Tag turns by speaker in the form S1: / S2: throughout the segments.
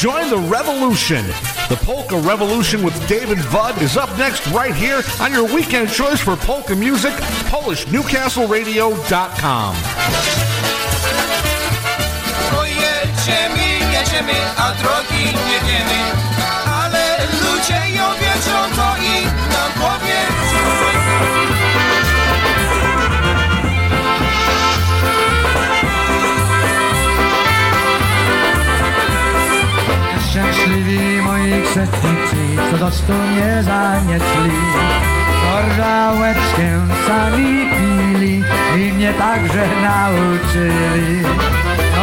S1: Join the revolution. The Polka Revolution with David Vudd is up next right here on your weekend choice for polka music, PolishNewcastleRadio.com.
S2: A drogi nie wiemy, ale ludzie ją wiedzą, to
S3: krzewnicy, co do stu nie zanieśli. Orżałeczkę sami pili i mnie także nauczyli.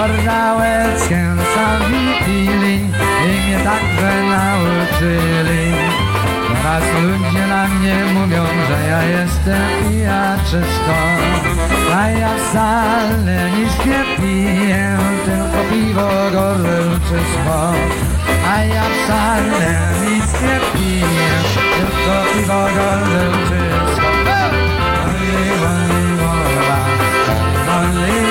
S3: Orżałeczkę sami pili i mnie także nauczyli. Teraz ludzie na mnie mówią, że ja jestem pijaczysko A ja wcale nic nie piję, tylko piwo gorylczysko A ja wcale nic nie piję, tylko piwo gorylczysko oli,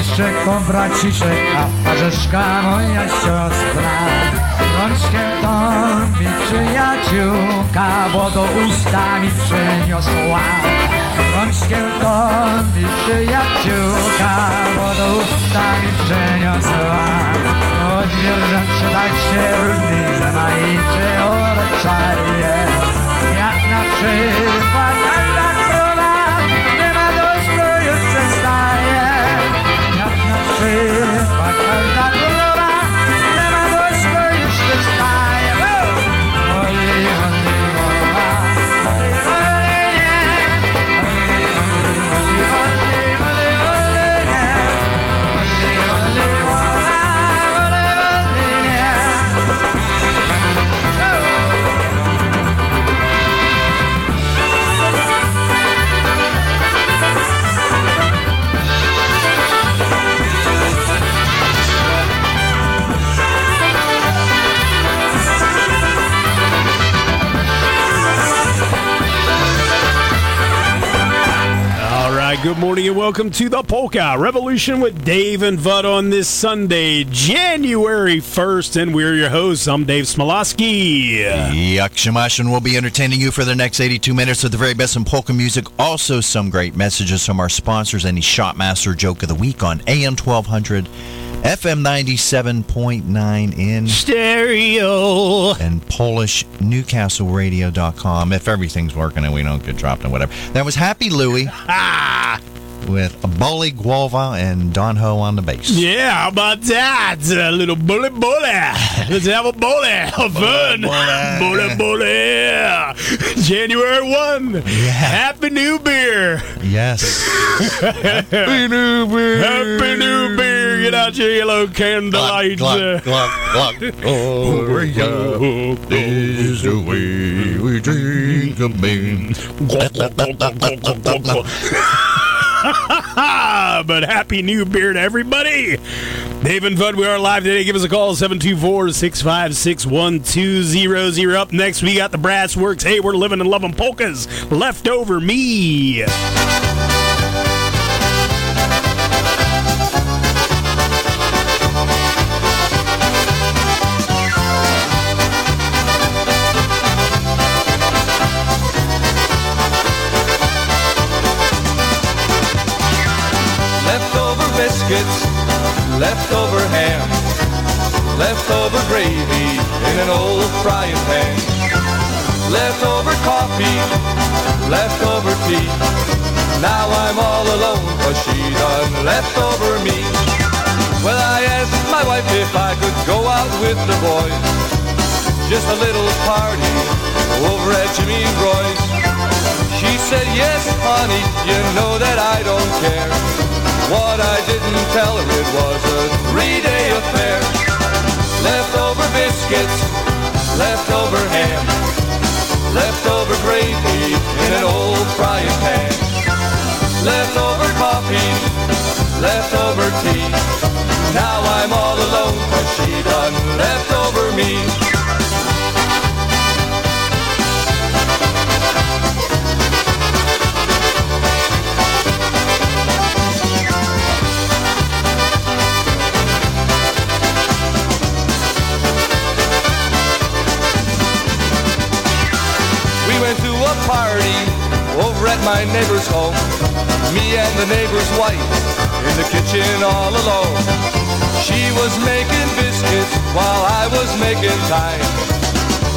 S3: kieliszek to braciszek, a parzeszka moja siostra. Rączkę to mi przyjaciółka, bo do usta mi przyniosła. Rączkę to mi przyjaciółka, bo do usta mi przyniosła. Odwierzę się tak się różni, że ma idzie. Jak na przykład Jak
S4: welcome to the Polka Revolution with Dave and Vud on this Sunday, January 1st, and we're your hosts. I'm Dave
S5: Smialowski. Will be entertaining you for the next 82 minutes with the very best in polka music. Also, some great messages from our sponsors and the Shotmaster Joke of the Week on AM 1200, FM 97.9 in
S4: Stereo.
S5: and PolishNewcastleRadio.com. If everything's working and we don't get dropped and whatever. That was Happy Louie with Bully Guava and Don Ho on the bass.
S4: Yeah, how about that? A little bully bully. Let's have a bully. Have fun. Bully bully. January 1. Yeah. Happy New Beer.
S5: Yes.
S4: Happy New Beer. Happy New Beer. Get out your yellow candlelight.
S5: Gluck, gluck, gluck, gluck. Oh, yeah. This is the way we drink a bean.
S4: but happy new beer to everybody. Dave and Bud, we are live today. Give us a call, 724-656-1200. Up next, we got the Brass Works. Hey, we're living and loving polkas. Leftover me.
S2: Leftover ham, leftover gravy in an old frying pan. Leftover coffee, leftover tea, Now I'm all alone, cause she done left over me. Well, I asked my wife if I could go out with the boys. Just a little party over at Jimmy Roy's. She said, yes, honey, you know that I don't care. What I didn't tell her, it was a three-day affair. Leftover biscuits, leftover ham, leftover gravy in an old frying pan. Leftover coffee, leftover tea. Now I'm all alone, but she done left over me. Party over at my neighbor's home. Me and the neighbor's wife in the kitchen all alone. She was making biscuits while I was making time.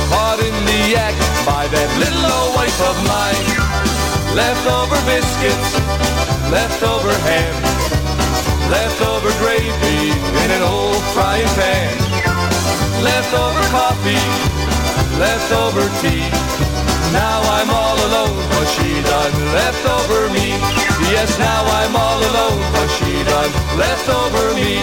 S2: Caught in the act by that little old wife of mine. Leftover biscuits, leftover ham, leftover gravy in an old frying pan. Leftover coffee, leftover tea. Now I'm all alone, cause she done left over me. Yes, now I'm all alone, cause she done left over me.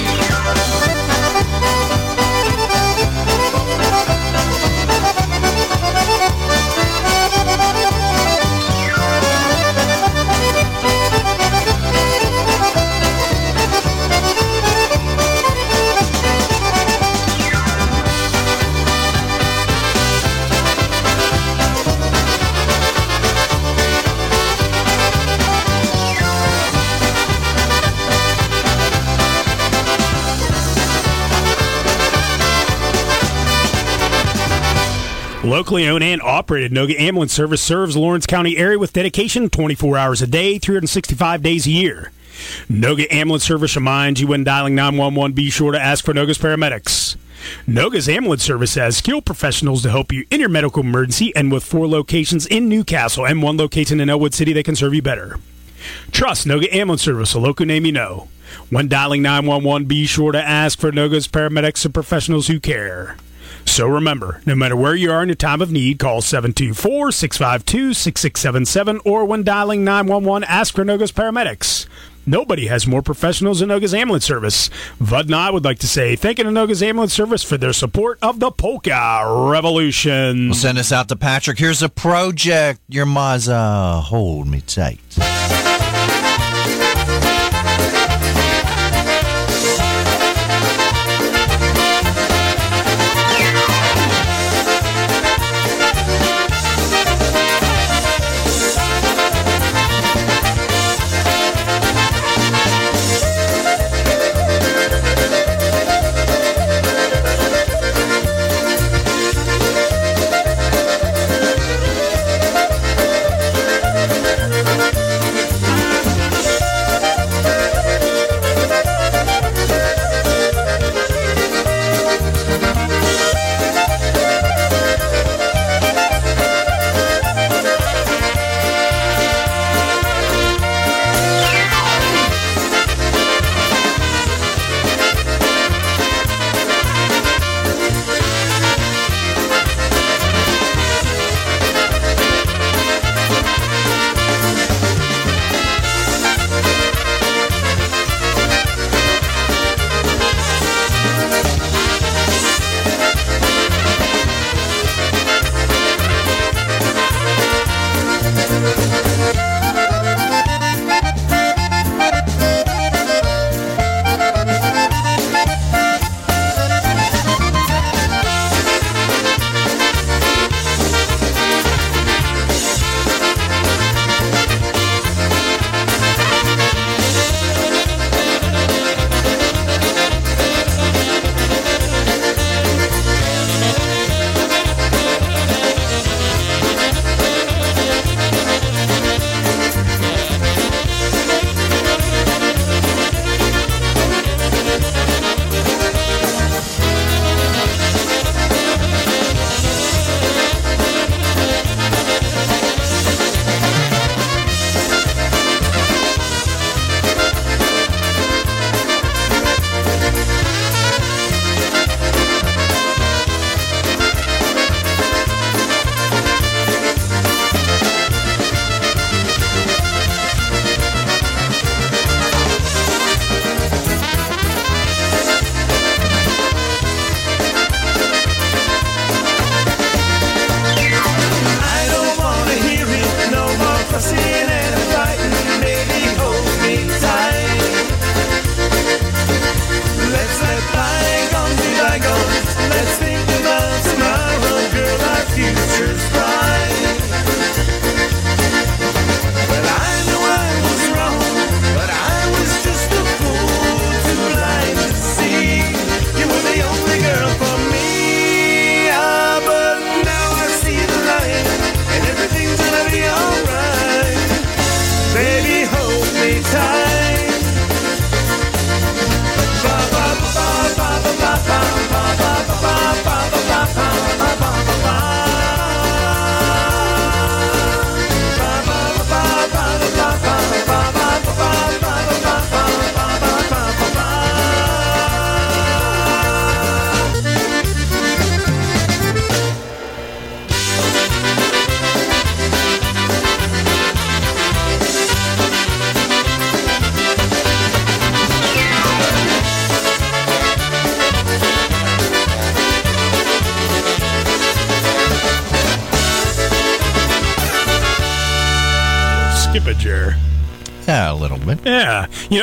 S4: Locally owned and operated, Noga Ambulance Service serves Lawrence County area with dedication 24 hours a day, 365 days a year. Noga Ambulance Service reminds you when dialing 911, be sure to ask for Noga's paramedics. Noga's Ambulance Service has skilled professionals to help you in your medical emergency, and with four locations in Newcastle and one location in Ellwood City, they can serve you better. Trust Noga Ambulance Service, a local name you know. When dialing 911, be sure to ask for Noga's paramedics and professionals who care. So remember, no matter where you are in a time of need, call 724 652 6677 or when dialing 911, ask for Noga's paramedics. Nobody has more professionals than Noga's Ambulance Service. Vud and I would like to say thank you to Noga's Ambulance Service for their support of the Polka Revolution.
S5: We'll send us out to Patrick. Here's a project. Your Mazza. Uh, hold me tight.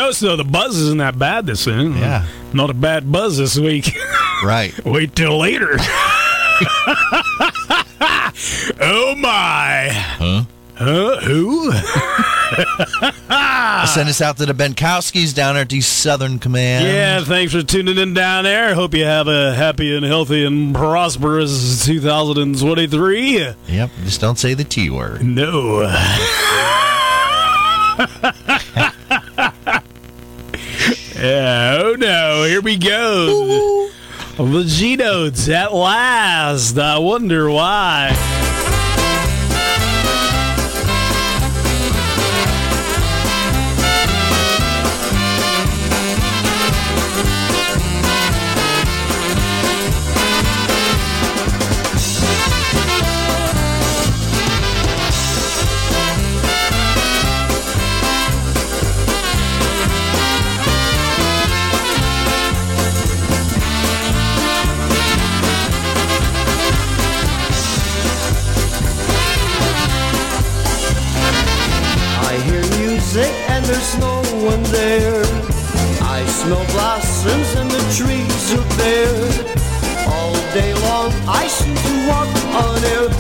S4: Know, so the buzz isn't that bad this week.
S5: Yeah.
S4: Not a bad buzz this week.
S5: Right.
S4: Wait till later. oh my.
S5: Huh?
S4: Huh? Who?
S5: Send us out to the Benkowskis down at the Southern Command.
S4: Yeah, thanks for tuning in down there. Hope you have a happy and healthy and prosperous 2023.
S5: Yep. Just don't say the T word.
S4: No. No, here we go. The G notes at last. I wonder why.
S6: One there. I smell blossoms and the trees are bare. All day long I seem to walk on air.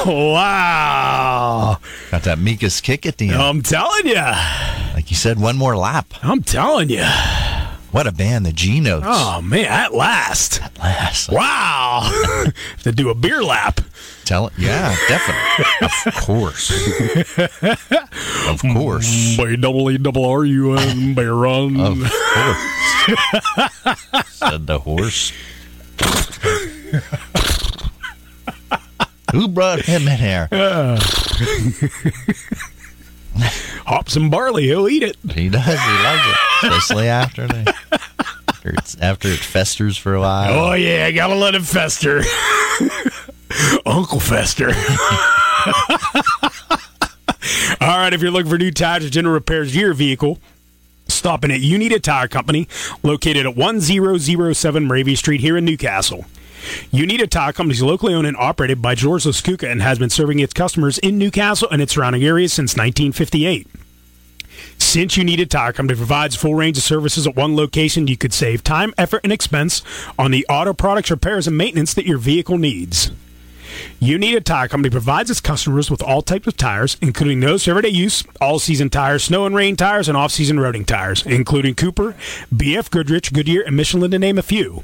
S4: Wow.
S5: Got that Mika's kick at the end.
S4: I'm telling you.
S5: Like you said, one more lap.
S4: I'm telling you.
S5: What a band, the G Notes.
S4: Oh, man, at last.
S5: At last.
S4: Wow. To do a beer lap.
S5: Tell it. Yeah, definitely. of course. of course.
S4: By double E double R U N by run.
S5: Of course. Said the horse. Who brought him in here?
S4: Hops and barley, he'll eat it.
S5: He does. He loves it, especially after the after, it's, after it festers for a while.
S4: Oh yeah, I gotta let it fester. Uncle Fester. All right, if you're looking for new tires or general repairs to your vehicle, stopping at Unita Tire Company, located at 1007 Moravia Street here in Newcastle. Unita Tire Company is locally owned and operated by George Laskuka and has been serving its customers in Newcastle and its surrounding areas since 1958. Since Unita Tire Company provides a full range of services at one location, you could save time, effort, and expense on the auto products, repairs, and maintenance that your vehicle needs. Unita Tire Company provides its customers with all types of tires, including those for everyday use, all-season tires, snow and rain tires, and off-season roading tires, including Cooper, BF Goodrich, Goodyear, and Michelin to name a few.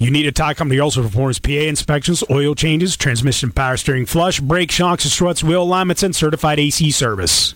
S4: Unita Tire Company also performs PA inspections, oil changes, transmission power steering flush, brake shocks and struts, wheel alignments, and certified AC service.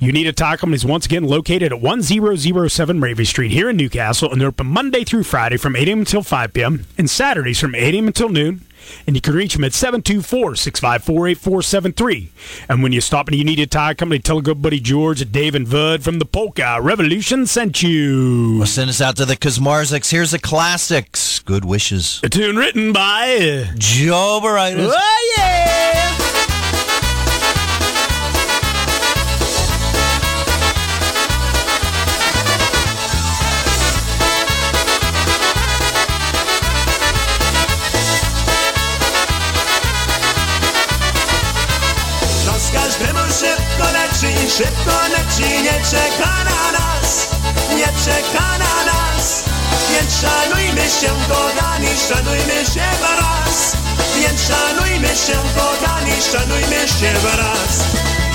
S4: Unita Tire Company is once again located at 1007 Moravia Street here in Newcastle, and they're open Monday through Friday from 8 a.m. until 5 p.m. and Saturdays from 8 a.m. until noon. And you can reach them at 724 654 8473. And when you stop and you need Unita Tire Company, tell a good buddy George that Dave and Bud from the Polka Revolution sent you.
S5: Well, send us out to the Kazmarziks. Here's the classics. Good wishes.
S4: A tune written by.
S5: Uh, Joe Baritis.
S4: Oh, yeah!
S7: Czeka na nas. Więc szanujmy się kochani, szanujmy się wraz. Więc szanujmy się kochani, szanujmy się wraz.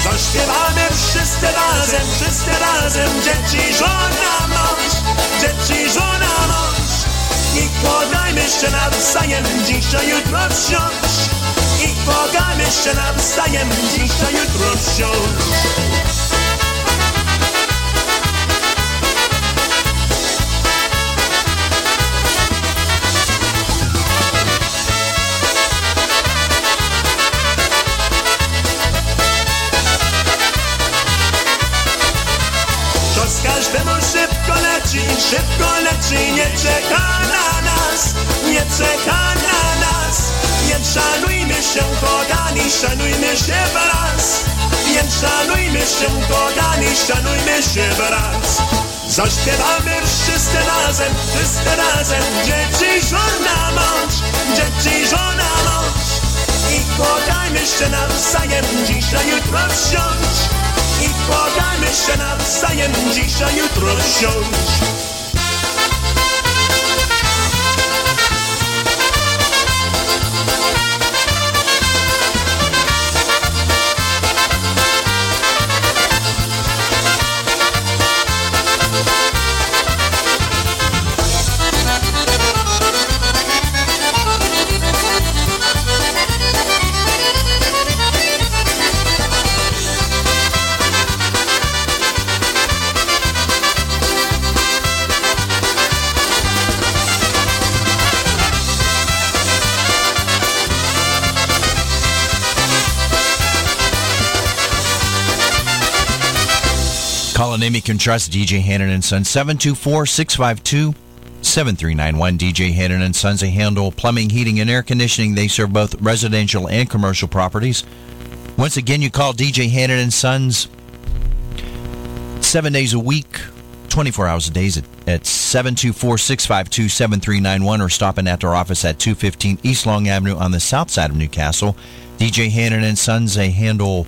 S7: Zaśpiewamy wszyscy razem, wszyscy razem, dzieci, żona, mąż, dzieci, żona, mąż. I kochajmy się nawzajem, dzisiaj, jutro wciąż. I kochajmy się nawzajem, dzisiaj, jutro wciąż. Szybko leci, nie czeka na nas, nie czeka na nas. Więc szanujmy się kochani, szanujmy się wraz. Więc szanujmy się kochani, szanujmy się wraz. Zaśpiewamy wszyscy razem, wszyscy razem, dzieci, żona, mąż, dzieci, żona, mąż. I kochajmy się nawzajem, dzisiaj, jutro wsiąść. I kochajmy się nawzajem, dzisiaj, jutro wsiąść.
S5: You can trust, DJ Hannon and Sons, 724-652-7391. DJ Hannon and Sons, they handle plumbing, heating, and air conditioning. They serve both residential and commercial properties. Once again, you call DJ Hannon and Sons seven days a week, 24 hours a day at, at 724-652-7391 or stopping at their office at 215 East Long Avenue on the south side of Newcastle. DJ Hannon and Sons, they handle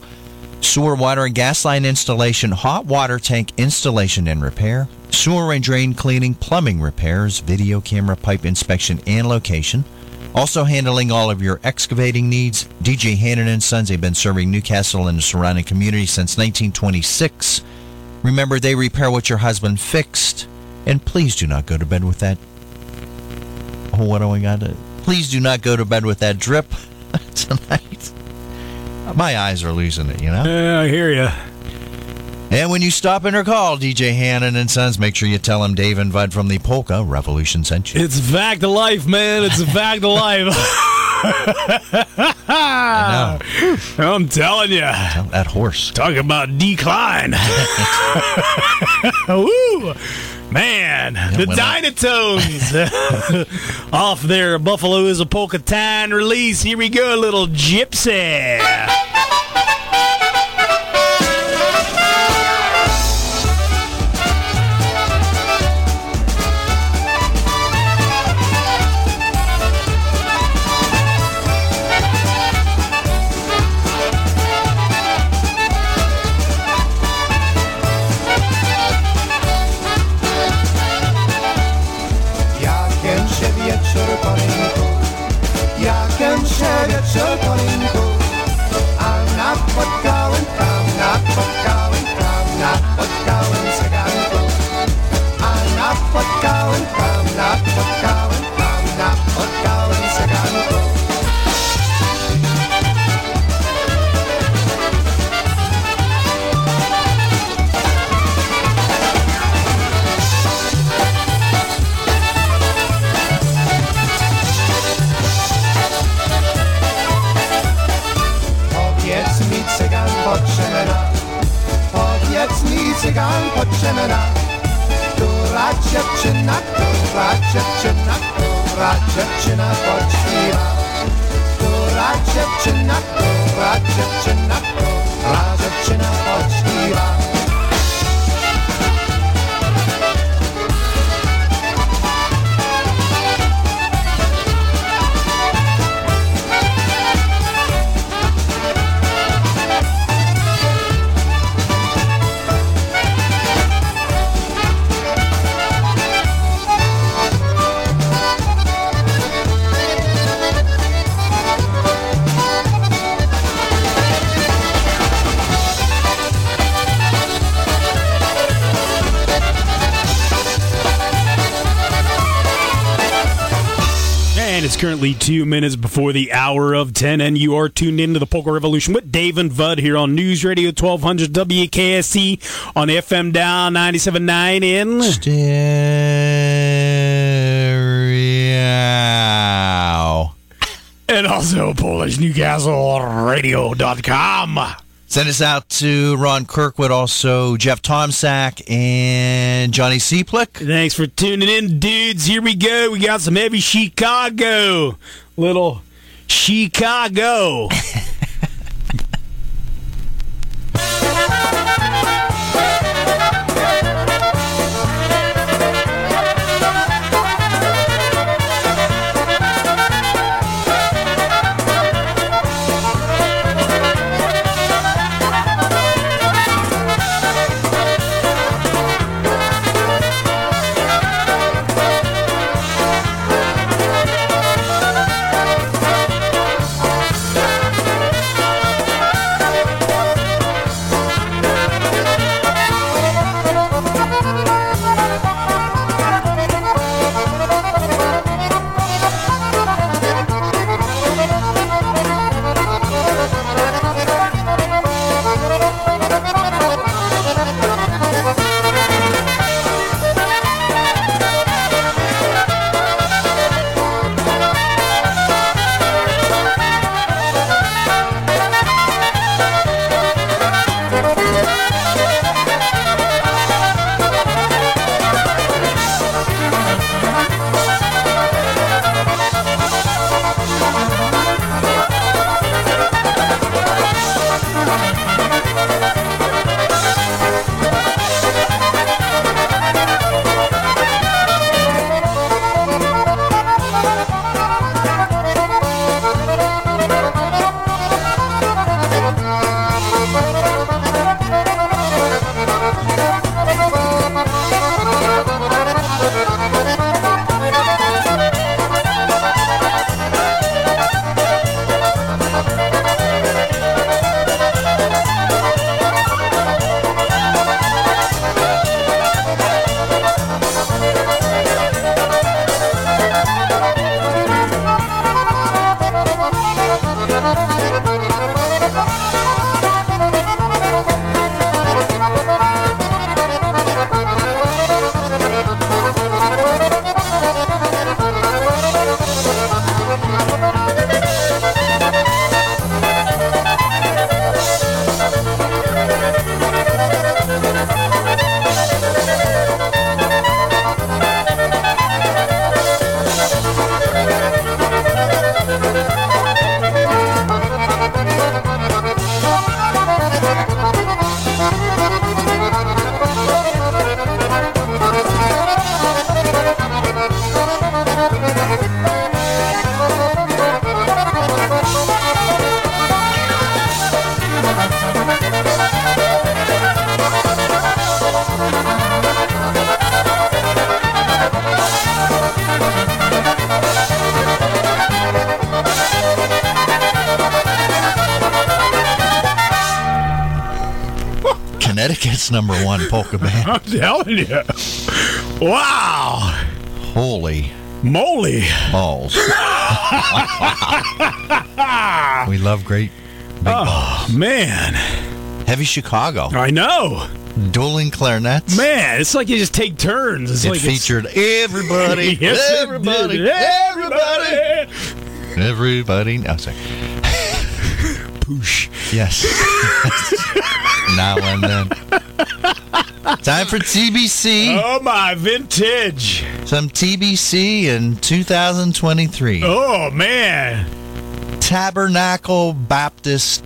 S5: sewer, water, and gas line installation, hot water tank installation and repair, sewer and drain cleaning, plumbing repairs, video camera pipe inspection and location. Also handling all of your excavating needs, DJ Hannon and Sons. They've been serving Newcastle and the surrounding community since 1926. Remember, they repair what your husband fixed. And please do not go to bed with that. Oh, what do I got? Please do not go to bed with that drip tonight. My eyes are losing it, you know?
S4: Yeah, I hear you.
S5: And when you stop in or call DJ Hannon and Sons, make sure you tell them Dave and Bud from the Polka Revolution sent you.
S4: It's back to life, man. It's back to life.
S5: I
S4: I'm telling you.
S5: That horse.
S4: Talk about decline. Woo! Man, the
S5: went.
S4: Dynatones off their Buffalo is a Polka Time release. Here we go, little gypsy.
S8: Powiedz mi cygan potrzebna Która dziewczyna, która dziewczyna, która dziewczyna
S4: it's currently two minutes before the hour of 10, and you are tuned into the Polka Revolution with Dave and Vud here on News Radio 1200 WKST on FM Down 97.9 in.
S5: Stereo.
S4: And also PolishNewcastleRadio.com.
S5: Send us out to Ron Kirkwood, also Jeff Tomsack and Johnny Seaplick.
S4: Thanks for tuning in, dudes. Here we go. We got some heavy Chicago. Little Chicago.
S5: Number one polka band.
S4: I'm telling you. Wow.
S5: Holy
S4: Moly.
S5: balls. we love great big
S4: Oh, man.
S5: Heavy Chicago.
S4: I know.
S5: Dueling clarinets.
S4: Man, it's like you just take turns. It's
S5: It
S4: like
S5: featured everybody,
S4: Yes, it
S5: everybody, everybody, everybody. No, oh, sorry.
S4: Poosh.
S5: Yes. now and then. Time for TBC.
S4: Oh, my vintage.
S5: Some TBC in 2023.
S4: Oh, man.
S5: Tabernacle Baptist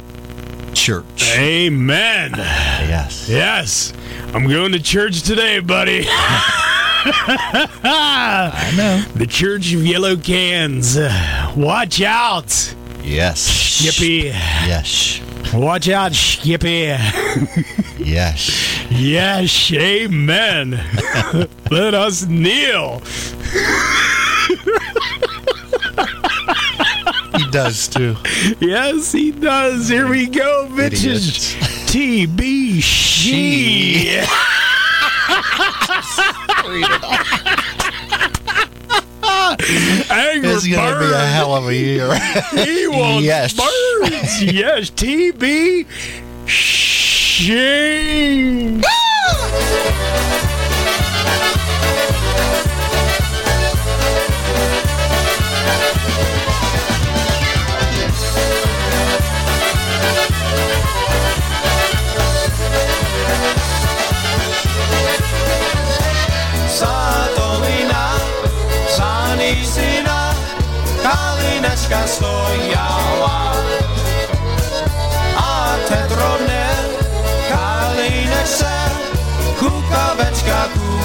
S5: Church.
S4: Amen.
S5: Yes.
S4: Yes. I'm going to church today, buddy.
S5: I know.
S4: The Church of Yellow Cans. Watch out.
S5: Yes.
S4: Skippy.
S5: Yes.
S4: Watch out, Skippy.
S5: Yes.
S4: Yes, amen. Let us kneel.
S5: He does too.
S4: Yes, he does. Here we go, bitches. TB she. Angry
S5: It's going to be a hell of a year.
S4: He wants
S5: Yes.
S4: birds. Yes, TB Shing.
S9: Jean. Kalinečka stojala a Tetrovne kukawieczka, kukawieczka.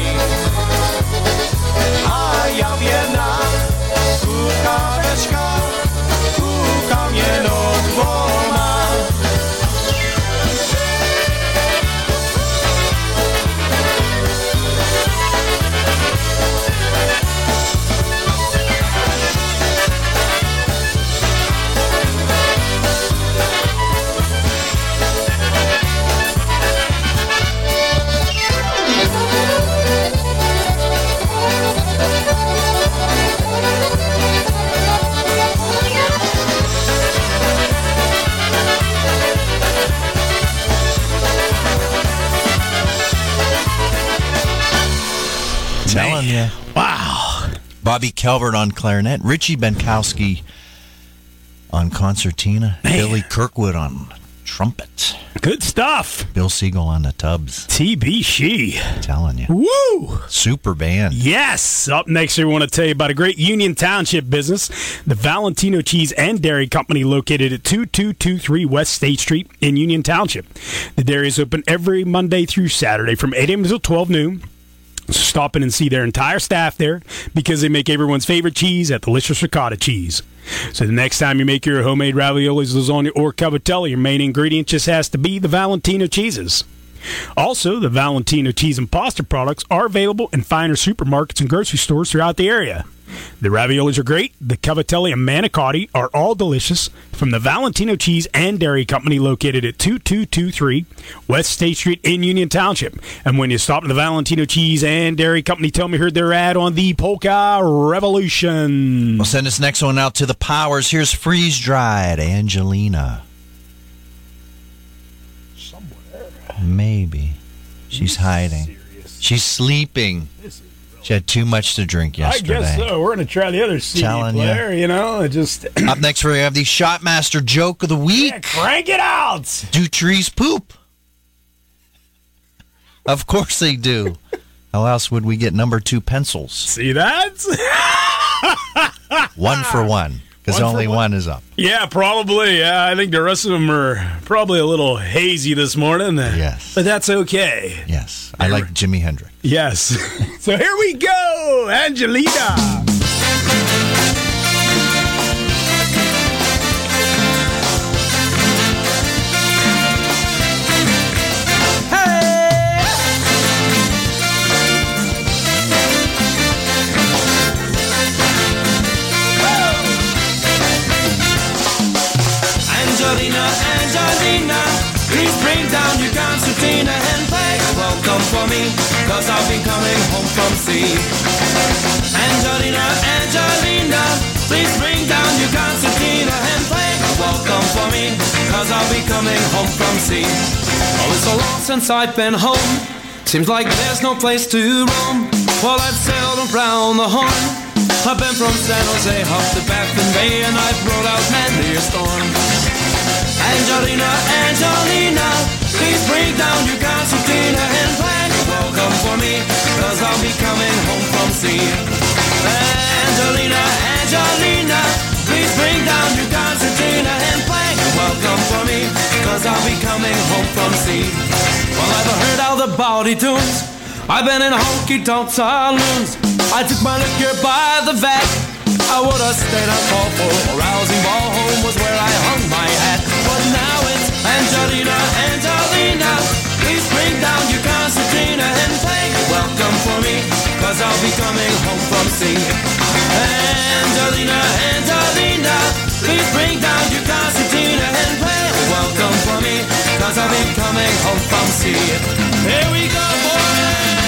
S9: y a Vietnam.
S5: Telling you.
S4: Wow.
S5: Bobby Calvert on clarinet, Richie Benkowski on concertina, Billy Kirkwood on trumpet,
S4: Good stuff.
S5: Bill Siegel on the tubs.
S4: TB she.
S5: Telling you.
S4: Woo.
S5: Super band.
S4: Yes. Up next, we want to tell you about a great Union Township business, the Valentino Cheese and Dairy Company, located at 2223 West State Street in Union Township. The dairy is open every Monday through Saturday from 8 a.m. until 12 noon. So stop in and see their entire staff there because they make everyone's favorite cheese, that delicious ricotta cheese. So the next time you make your homemade raviolis, lasagna, or cavatelli, your main ingredient just has to be the Valentino cheeses. Also, the Valentino cheese and pasta products are available in finer supermarkets and grocery stores throughout the area. The raviolis are great. The cavatelli and manicotti are all delicious from the Valentino Cheese and Dairy Company located at 2223 West State Street in Union Township. And when you stop at the Valentino Cheese and Dairy Company, tell me you heard their ad on the Polka Revolution.
S5: We'll send this next one out to the powers. Here's Freeze Dried, Angelina.
S4: Somewhere.
S5: Maybe. She's hiding. She's sleeping. She had too much to drink yesterday.
S4: I guess so. We're gonna try the other CD
S5: Telling
S4: player. You know, it just
S5: Up next, we have the Shotmaster joke of the week.
S4: yeah, crank it out.
S5: Do trees poop? Of course they do. How else would we get number two pencils?
S4: See that?
S5: One for one, because only
S4: one?
S5: is up.
S4: yeah, probably. Yeah, I think the rest of them are probably a little hazy this morning.
S5: Uh, yes.
S4: but that's okay.
S5: Yes, I like Jimi Hendrix.
S4: Yes. so here we go. Angelina,
S9: please bring down your concertina and play welcome for me, cause I'll be coming home from sea. Angelina, Angelina, please bring down your concertina and play welcome for me, cause I'll be coming home from sea. Oh, it's so long since I've been home, seems like there's no place to roam. Well, I've sailed around the horn. I've been from San Jose up to Baffin Bay and I've rode out many a storm. Angelina, Angelina, please bring down your concertina and play welcome for me, cause I'll be coming home from sea. Angelina, Angelina, please bring down your concertina and play welcome for me, cause I'll be coming home from sea. Well, I've heard all the bawdy tunes, I've been in honky tonk saloons, I took my liquor by the vat. I would have stayed up all for a rousing ball home was where I hung my hat. Angelina, Angelina. Please bring down your concertina and play welcome for me, cause I'll be coming home from sea. Angelina, Angelina. Please bring down your concertina and play welcome for me, cause I'll be coming home from sea. Here we go, boys.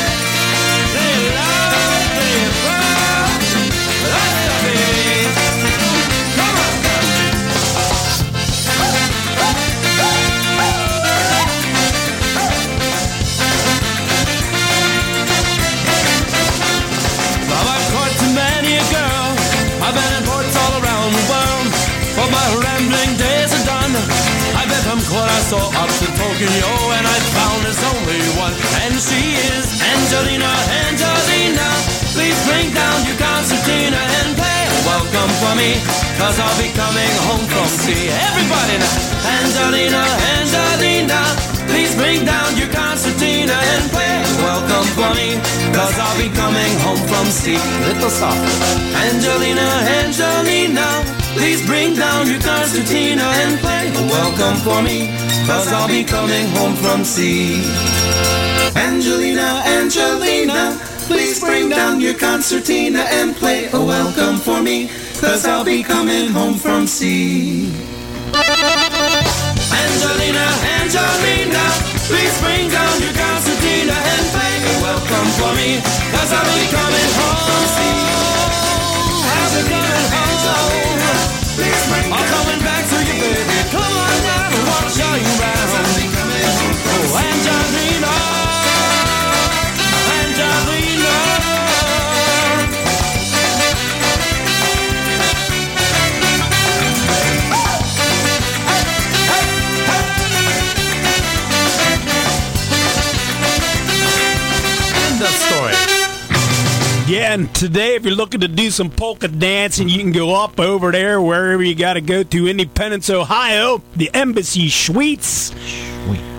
S9: From. Little softer. Angelina, Angelina. Please bring down your concertina and play a welcome for me, cause I'll be coming home from sea. Angelina, Angelina, please bring down your concertina and play a welcome for me, cause I'll be coming home from sea. Angelina, Angelina, please bring down your for me, cause be coming home it going home? I'm coming back to you, baby. Come on down, I wanna show you around. Oh, Angelina.
S4: And today, if you're looking to do some polka dancing, you can go up over there wherever you got to go to Independence, Ohio, the Embassy Suites.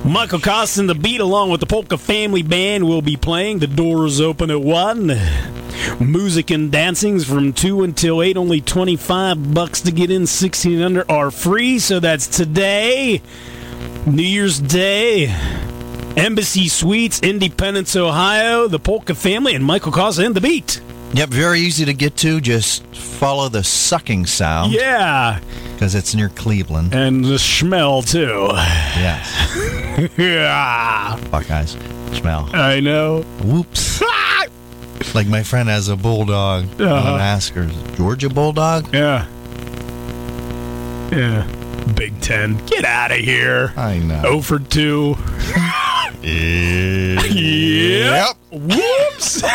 S4: Michael Costin, the Beat, along with the Polka Family Band, will be playing. The doors open at 1. Music and dancings from 2 until 8. Only 25 bucks to get in. 16 and under are free. So that's today, New Year's Day. Embassy Suites, Independence, Ohio, the Polka Family, and Michael Costa and the Beat.
S5: Yep, very easy to get to. Just follow the sucking sound
S4: Yeah,
S5: because it's near Cleveland.
S4: and the smell too.
S5: Yes,
S4: yeah,
S5: Buckeyes smell.
S4: I know.
S5: Whoops. like my friend has a bulldog. I'm
S4: Uh-huh.
S5: gonna ask her, Georgia bulldog?
S4: Yeah, yeah. Big Ten, get out of here.
S5: I know.
S4: Oh for two. Yep. Whoops.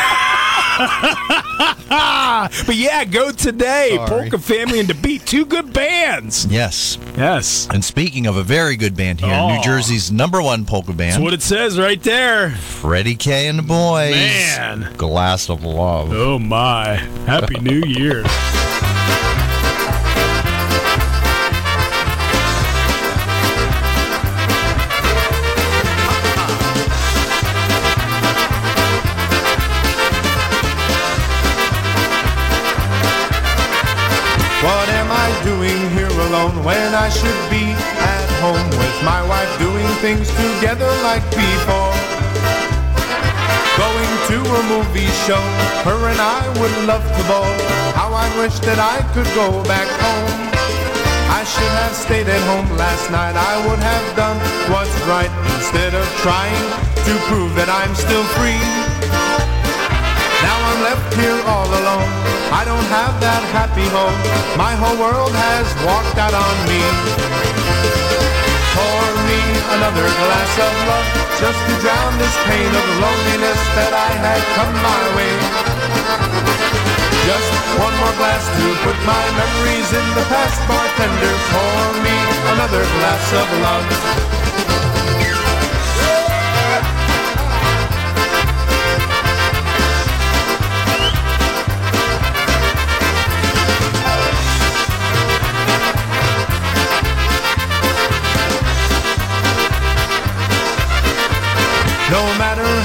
S4: but yeah, go today.
S5: Sorry.
S4: Polka Family and to beat two good bands.
S5: Yes.
S4: Yes.
S5: And speaking of a very good band here, New
S4: Oh.
S5: Jersey's number one polka band.
S4: That's what it says right there.
S5: Freddie K and the Boys.
S4: Man.
S5: Glass of Love.
S4: Oh my. Happy New Year.
S8: I should be at home with my wife doing things together like before? Going to a movie show, her and I would love to ball. How I wish that I could go back home. I should have stayed at home last night. I would have done what's right instead of trying to prove that I'm still free. Now I'm left here all alone. I don't have that happy home. My whole world has walked out on me. Pour me another glass of love just to drown this pain of loneliness that I had come my way. Just one more glass to put my memories in the past, bartender. Pour me another glass of love.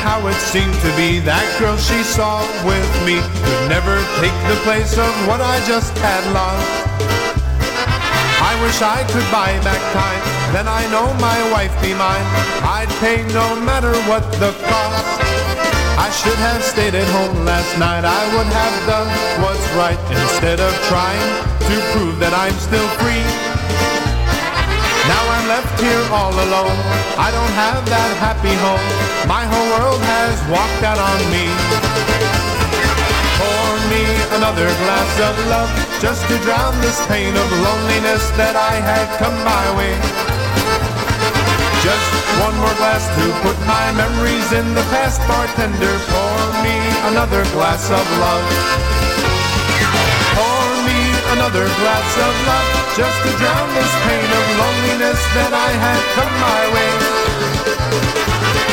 S8: How it seemed to be, that girl she saw with me could never take the place of what I just had lost. I wish I could buy back time, then I know my wife be mine. I'd pay no matter what the cost. I should have stayed at home last night. I would have done what's right instead of trying to prove that I'm still free. Left here all alone. I don't have that happy home. My whole world has walked out on me. Pour me another glass of love just to drown this pain of loneliness that I had come my way. Just one more glass to put my memories in the past, bartender. Pour me another glass of love. Pour me another glass of love just to drown this come my way.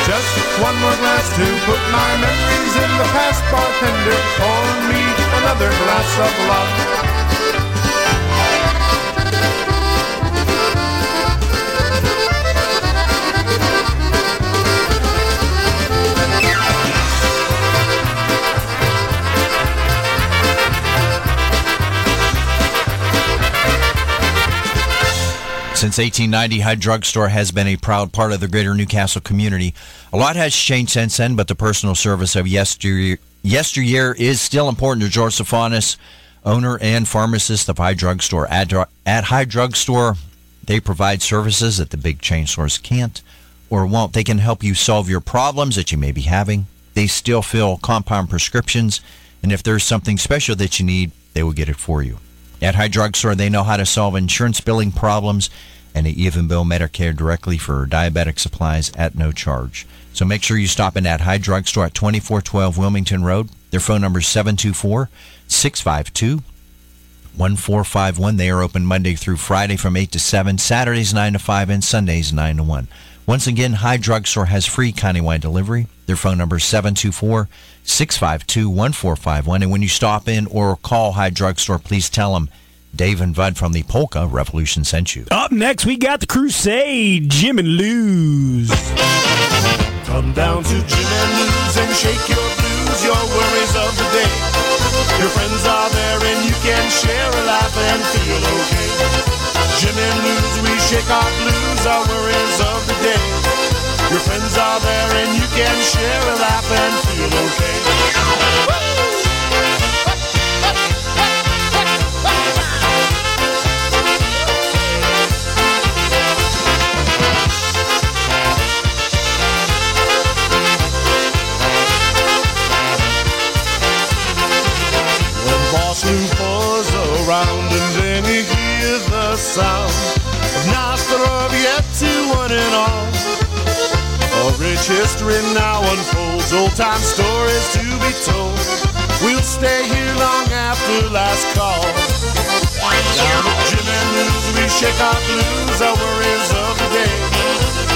S8: Just one more glass to put my memories in the past, bartender. Pour me another glass of love.
S5: Since 1890, Hyde Drugstore has been a proud part of the greater Newcastle community. A lot has changed since then, but the personal service of yesteryear, yesteryear is still important to George Stefanis, owner and pharmacist of Hyde Drugstore. At, at Hyde Drugstore, they provide services that the big chain stores can't or won't. They can help you solve your problems that you may be having. They still fill compound prescriptions, and if there's something special that you need, they will get it for you. At Hyde Drugstore, they know how to solve insurance billing problems, and they even bill Medicare directly for diabetic supplies at no charge. So make sure you stop in at Hyde Drugstore at 2412 Wilmington Road. Their phone number is 724 652 1451. They are open Monday through Friday from 8 to 7, Saturdays 9 to 5, and Sundays 9 to 1. Once again, Hyde Drugstore has free countywide delivery. Their phone number is 724 652 1451. And when you stop in or call Hyde Drugstore, please tell them Dave and Bud from the Polka Revolution sent you.
S4: Up next, we got the Crusade, Jim and Lou's.
S7: Come down to Jim and Lou's and shake your blues, your worries of the day. Your friends are there and you can share a laugh and feel okay. Jim and Lou's, we shake our blues, our worries of the day. Your friends are there and you can share a laugh and feel okay. Around and then the sound of Nastarovietti one and all. Rich history now unfolds, old time stories to be told. We'll stay here long after last call. Down at Jim and Lou's, we shake our blues, our worries of the day.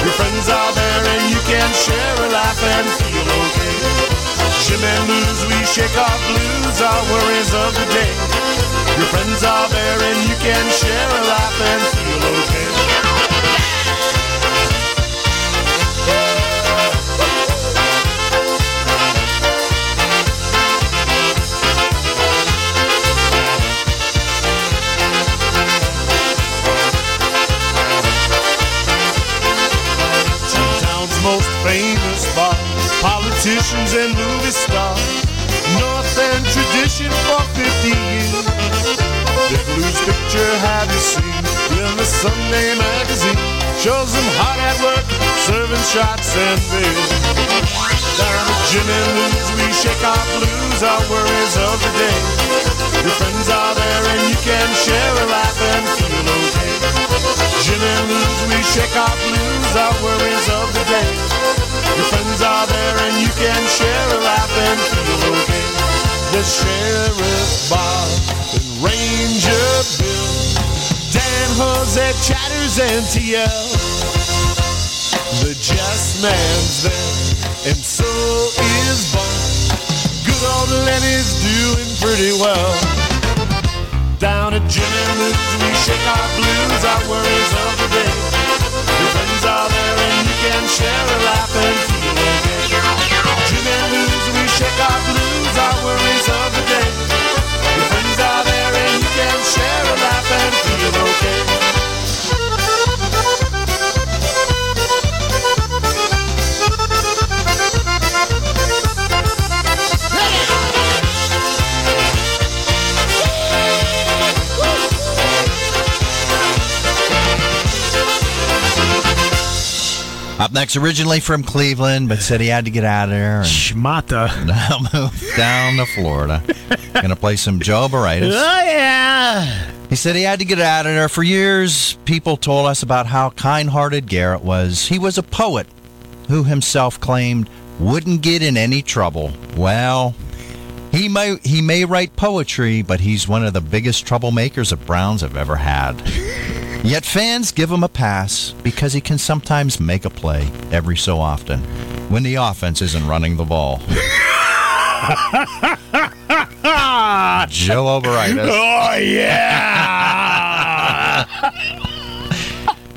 S7: Your friends are there and you can share a laugh and feel okay. Jim and Lou's, we shake our blues, our worries of the day. Your friends are there and you can share a laugh and feel okay. Politicians and movie stars, North End tradition for 50 years. The blues picture have you seen in the Sunday magazine? Shows them hard at work, serving shots and beer. Down at Jim and Lou's, we shake our blues, our worries of the day. Your friends are there and you can share a laugh and feel okay. Jim and Lou's, we shake our blues, our worries of the day. Your friends are there and you can share a laugh and feel okay. The Sheriff Bob and Ranger Bill, Dan Jose Chatters and TL. The Just Man's there, and so is Bunk. Good old Lenny's doing pretty well. Down at Jim and Lou's, we shake our blues, our worries of the day. Share a laugh and feel okay. Jim and Lou's, we shake our blues, our worries of the day. Your friends are there and you can share a laugh and
S5: Up next, originally from Cleveland, but said he had to get out of there and
S4: Schmata.
S5: now moved down to Florida. Gonna play some Joe Barritas.
S4: Oh, yeah.
S5: He said he had to get out of there. For years, people told us about how kind hearted Garrett was. He was a poet who himself claimed wouldn't get in any trouble. Well, he may he may write poetry, but he's one of the biggest troublemakers the Browns have ever had. Yet fans give him a pass because he can sometimes make a play every so often when the offense isn't running the ball. Joe O'Brien.
S4: Oh, yeah.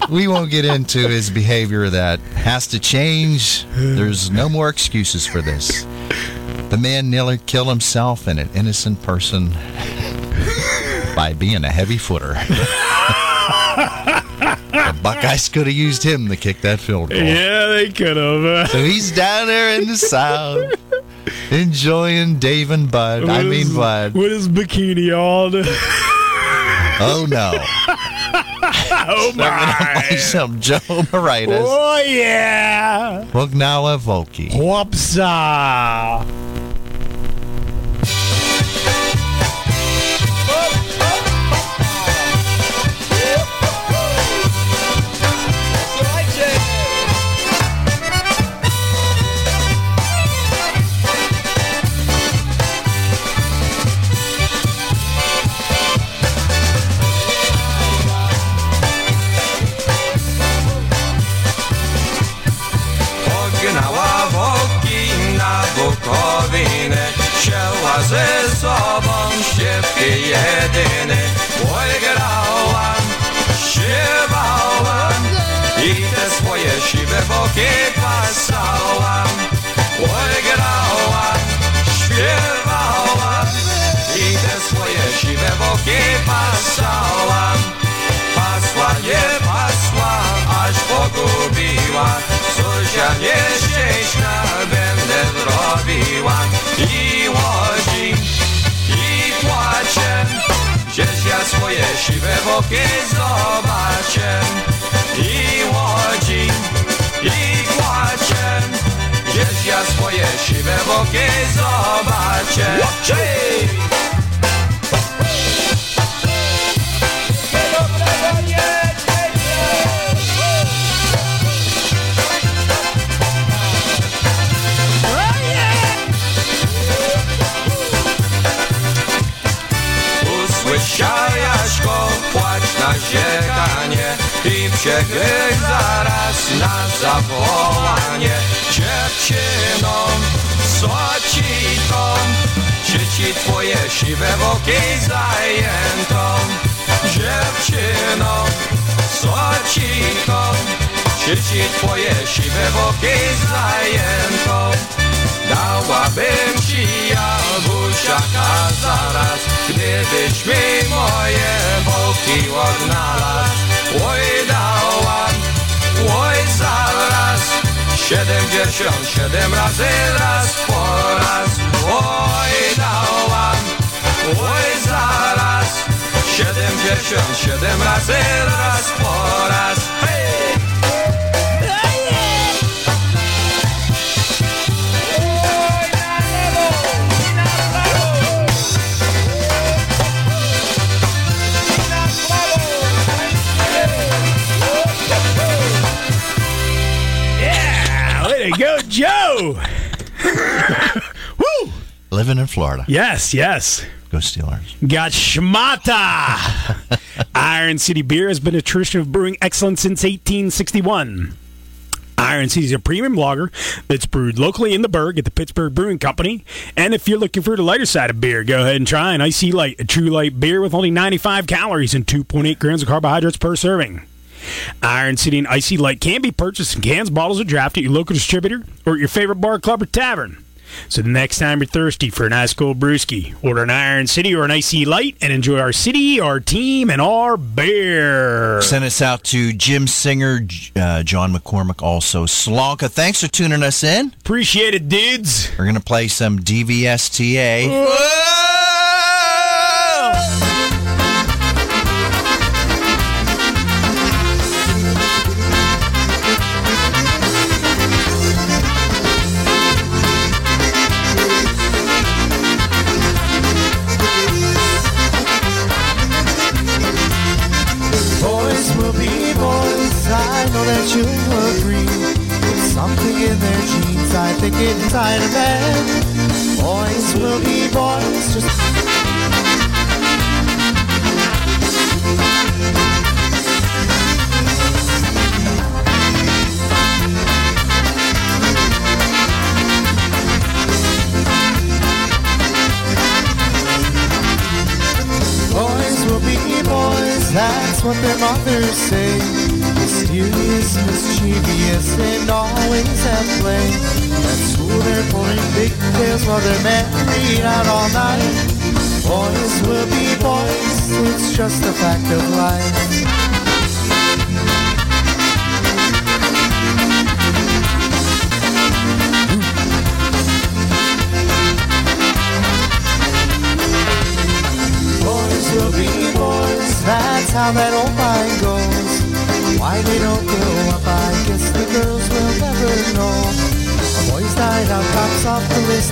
S5: we won't get into his behavior that has to change. There's no more excuses for this. The man nearly killed himself and an innocent person by being a heavy footer. the Buckeyes could have used him to kick that field goal.
S4: yeah, they could have.
S5: So he's down there in the South enjoying Dave and Bud. I mean Bud.
S4: With his bikini on.
S5: Oh no.
S4: oh, my.
S5: some Joe Maritas.
S4: Oh, yeah.
S5: Wognawa Volky.
S4: Whopsa.
S2: Ze sobą ściepki jedyny Oj grałam, śpiewałam I te swoje siwe boki pasałam Oj grałam, śpiewałam I te swoje siwe boki pasałam Pasła, nie pasła, aż pogubiła ja nieszczęśna będę zrobiła. I płaczę Gdzieś ja swoje siwe boki zobaczę I łodzi, i płaczę Gdzieś ja swoje siwe boki zobaczę Hej! Wysiajaśko, płacz na ziekanie I przegryk zaraz na zawołanie Dziewczyną, co ci to? Dzieci twoje siwe woki zajętą Dziewczyno, co ci to? Dzieci twoje siwe woki zajętą Dałabym ci jabłciaka zaraz Gdybyś mi moje boki odnalazł. Oj dałam, oj zaraz Siedemdziesiąt siedem razy raz po raz. Oj dałam, oj zaraz Siedemdziesiąt siedem razy raz po raz
S4: Woo!
S5: Living in Florida.
S4: Yes, yes.
S5: Go Steelers.
S4: Got Schmata. Iron City beer has been a tradition of brewing excellence since 1861. Iron City is a premium lager that's brewed locally in the Burgh at the Pittsburgh Brewing Company. And if you're looking for the lighter side of beer, go ahead and try an IC Light, a true light beer with only 95 calories and 2.8 grams of carbohydrates per serving. Iron City and IC Light can be purchased in cans, bottles, or draft at your local distributor or at your favorite bar, club, or tavern. So the next time you're thirsty for an ice cold brewski, order an Iron City or an IC Light and enjoy our city, our team, and our beer.
S5: Send us out to Jim Singer, uh, John McCormick, also Slonka. Thanks for tuning us in.
S4: Appreciate it, dudes.
S5: We're going to play some DVSTA.
S6: Boys just a fact of life. Boys will be boys, that's how that old line goes. Why they don't grow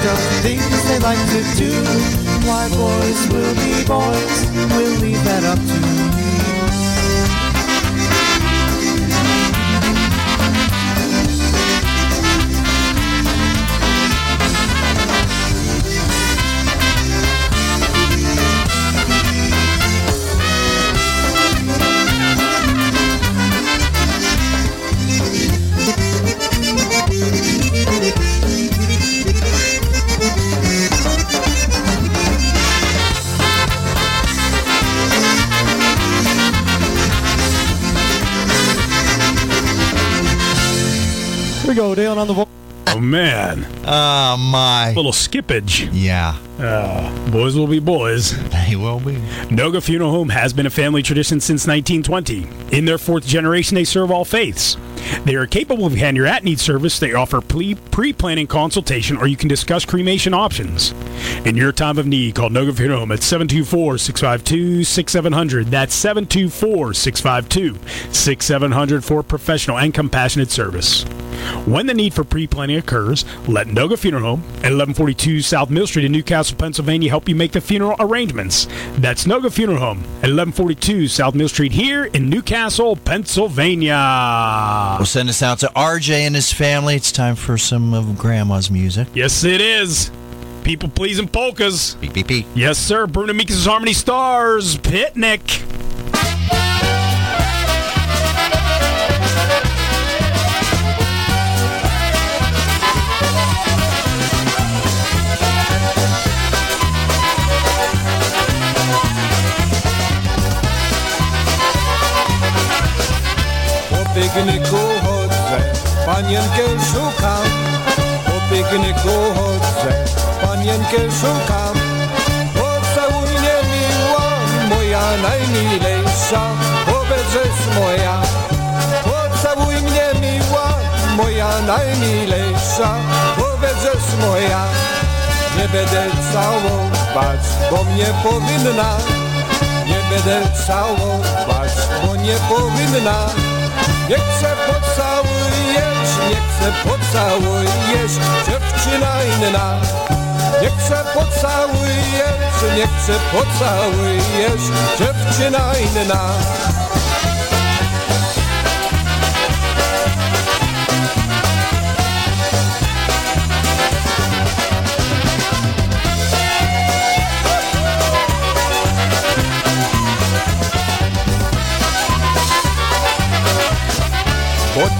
S6: of things they like to do. Why boys will be boys, we'll leave that up to you.
S10: Here we go, Dale on the vo-
S4: Oh, man.
S5: Oh, my.
S4: Little skippage.
S5: Yeah,
S4: Uh, boys will be boys.
S5: they will be.
S4: Noga Funeral Home has been a family tradition since 1920. In their fourth generation, they serve all faiths. They are capable of hand your at need service. They offer pre planning consultation, or you can discuss cremation options. In your time of need, call Noga Funeral Home at 724 652 6700. That's 724 652 6700 for professional and compassionate service. When the need for pre-planning occurs, let Noga Funeral Home at 1142 South Mill Street in Newcastle, Pennsylvania help you make the funeral arrangements. That's Noga Funeral Home at 1142 South Mill Street here in Newcastle, Pennsylvania.
S5: We'll send us out to RJ and his family. It's time for some of Grandma's music.
S4: Yes, it is. people pleasing polkas.
S5: Beep, beep, beep.
S4: Yes, sir. Bruno Mikas' Harmony Stars, Pitnick.
S8: Pikniku chodzę, panienkę szukam. Po pikniku chodzę, panienkę szukam. Pocałuj mnie miła, moja najmilejsza, powiedz, żeś moja. Pocałuj mnie miła, moja najmilejsza, powiedz, żeś moja. Nie będę całować, bo mnie powinna. Nie będę całować, bo nie powinna. Niech se pocałujesz, niech se pocałujesz Dziewczyna inna. Niech se pocałujesz, niech se pocałujesz Dziewczyna inna.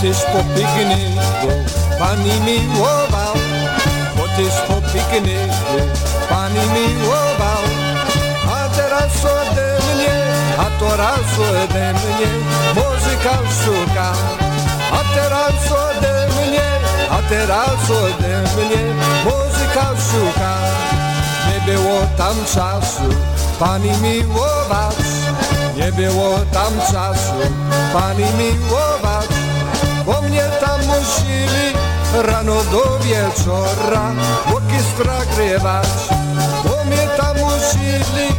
S8: Tyś po pikniku pani miłował. Bo tyś po pikniku pani miłował. A teraz ode mnie, a to raz ode mnie Muzyka szuka. A teraz ode mnie, a teraz ode mnie Muzyka szuka. Nie było tam czasu pani miłować. Nie było tam czasu pani miłować je tamo živi, rano do vječora, dok istra grevač. Dom je tamo živi,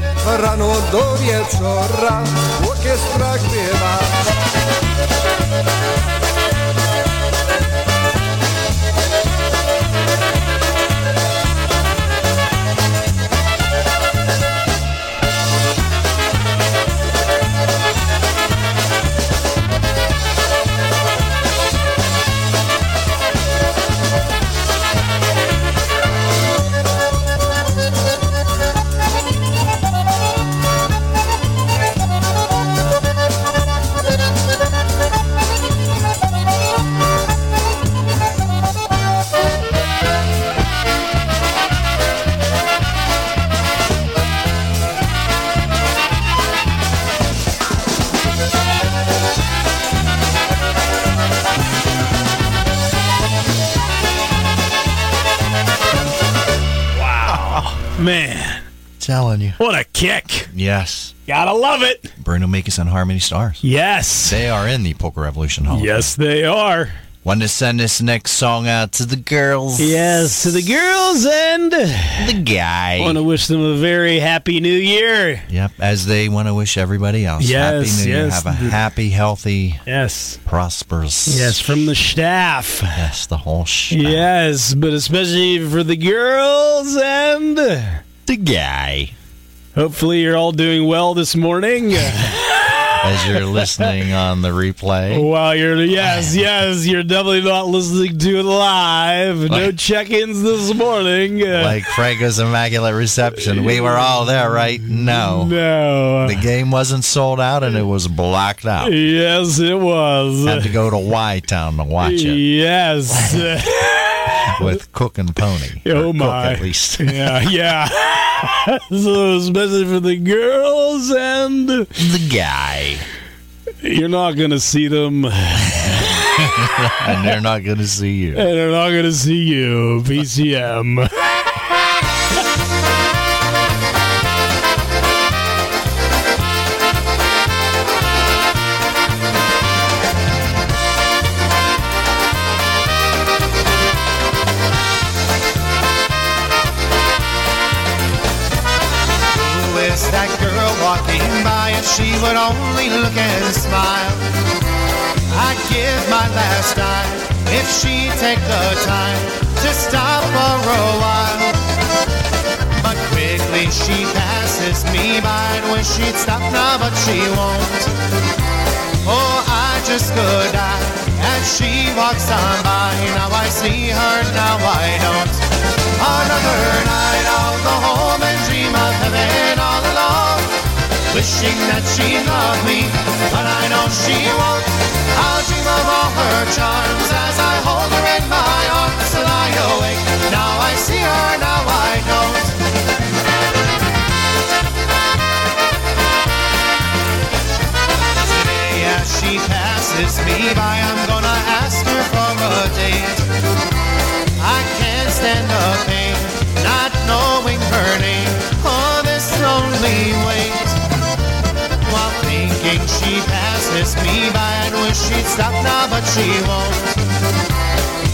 S8: rano do
S4: vječora, dok
S5: istra
S4: grevač. Love it.
S5: Bruno Mikas and Harmony Stars.
S4: Yes.
S5: They are in the Polka Revolution Hall.
S4: Yes, they are.
S5: Want to send this next song out to the girls?
S4: Yes, to the girls and
S5: The guy.
S4: want to wish them a very happy new year.
S5: Yep, as they want to wish everybody else.
S4: Yes,
S5: happy New Year. Have a happy, healthy,
S4: Yes.
S5: prosperous.
S4: Yes, from the staff.
S5: Yes, the whole sh.
S4: Yes, but especially for the girls and
S5: The guy.
S4: Hopefully you're all doing well this morning.
S5: As you're listening on the replay.
S4: While you're yes, yes, you're definitely not listening to it live. No check-ins this morning.
S5: Like Franco's Immaculate Reception. We were all there, right? No.
S4: no.
S5: The game wasn't sold out and it was blocked out.
S4: Yes, it was.
S5: Had to go to Y Town to watch it
S4: Yes.
S5: with Cook and Pony.
S4: Oh,
S5: Or Cook,
S4: my.
S5: at least.
S4: yeah, yeah. so especially for the girls and
S5: The guy.
S4: you're not going to see them and
S5: they're not going to see you.
S4: And they're not going to see you. PCM.
S6: Only look and smile, I'd give my last dime if she'd take the time to stop for a while. But quickly she passes me by wish she'd stop now, but she won't. Oh, I just could die as she walks on by. Now I see her, now I don't. Another night I'll go home and dream of heaven. Wishing that she loved me, but I know she won't. I'll dream of all her charms as I hold her in my arms and I awake. Now I see her, now I don't. As she passes me by, I'm gonna ask her for a date. I can't stand the pain, not knowing her name. Oh, this lonely wait. Thinking she passes me by, I wish she'd stop now, but she won't.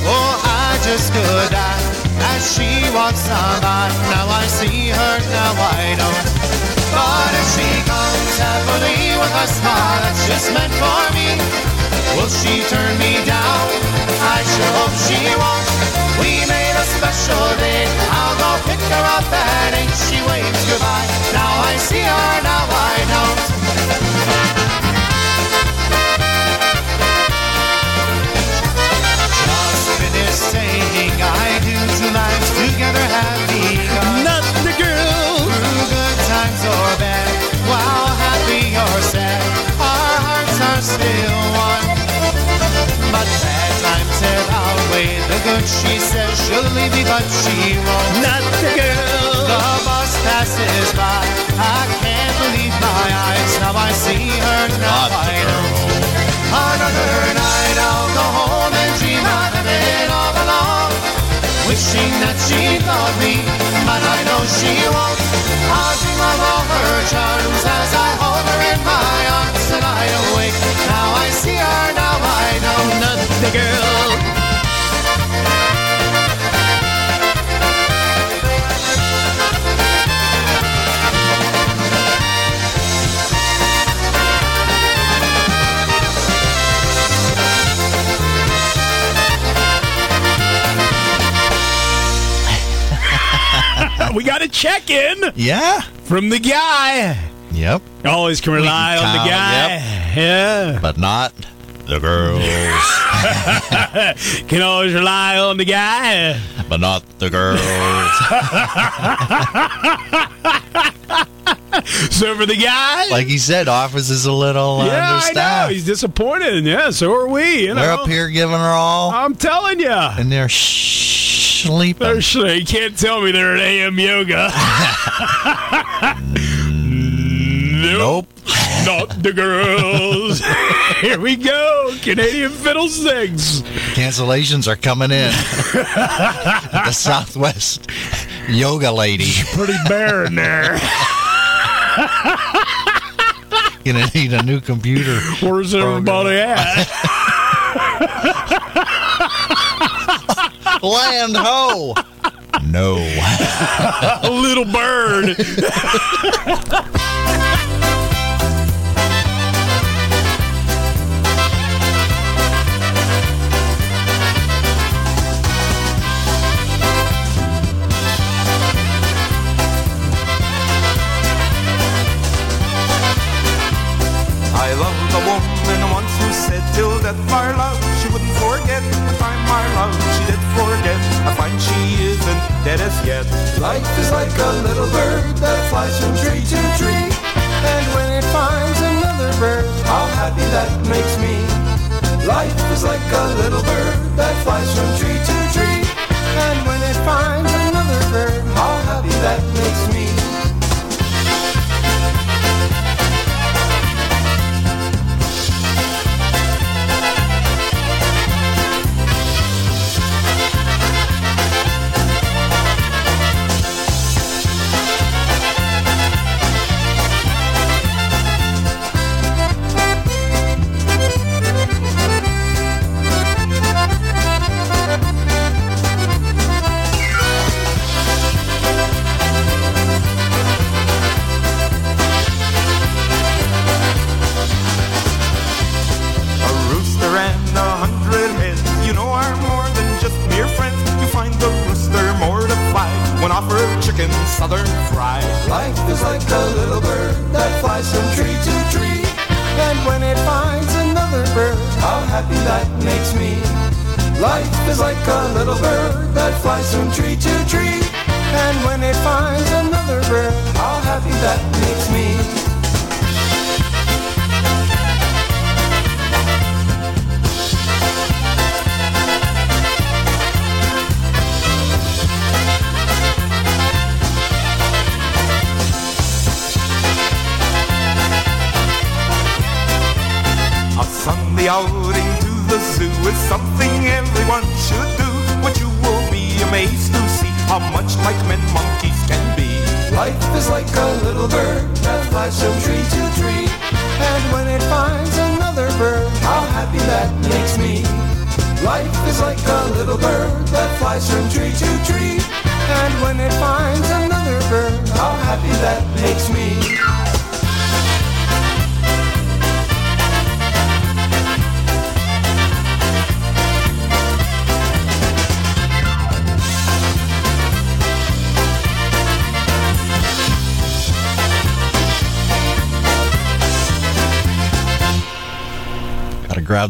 S6: Oh, I just could die as she walks on by. Now I see her, now I don't. But if she comes happily with a smile that's just meant for me, will she turn me down? I sure hope she won't. We made a special date. I'll go pick her up and ain't she waves goodbye. Now I see her, now I don't. Saying I do. Lives together have begun.
S4: Not the girl.
S6: Through good times or bad, while happy or sad, our hearts are still good. She says she'll leave me, but she won't.
S4: Not the girl.
S6: The bus passes by. I can't believe my eyes. Now I see her. Now
S5: Not the
S6: I know. Another night I'll go home and dream of heaven all alone. Wishing that she loved me, but I know she won't. I'll dream of all her charms as I hold her in my arms and I awake. Now I see her, now I know.
S4: Not the girl. We got a check in
S5: Yeah.
S4: from the guy.
S5: Yep.
S4: Always can rely on the guy. Yeah.
S5: But not the girls.
S4: Can always rely on the guy.
S5: but not the girls.
S4: So for the guy,
S5: like he said, office is a little
S4: yeah, I know he's disappointed. Yeah, so are we. You know,
S5: They're up here giving her all,
S4: I'm telling you.
S5: and they're sleeping.
S4: They're sh- you can't tell me they're at AM yoga.
S5: nope.
S4: Not the girls. Here we go. Canadian fiddle sings.
S5: Cancellations are coming in. the Southwest yoga lady.
S4: Pretty bare in there.
S5: Gonna need a new computer.
S4: Where's everybody at?
S5: Land ho. No.
S4: A little bird.
S11: the woman once who said till death our love she wouldn't forget the time our love she did forget. I find she isn't dead as yet.
S2: Life is like a little bird that flies from tree to tree. And when it finds another bird, how happy that makes me. Life is like a little bird that flies from tree to tree. And when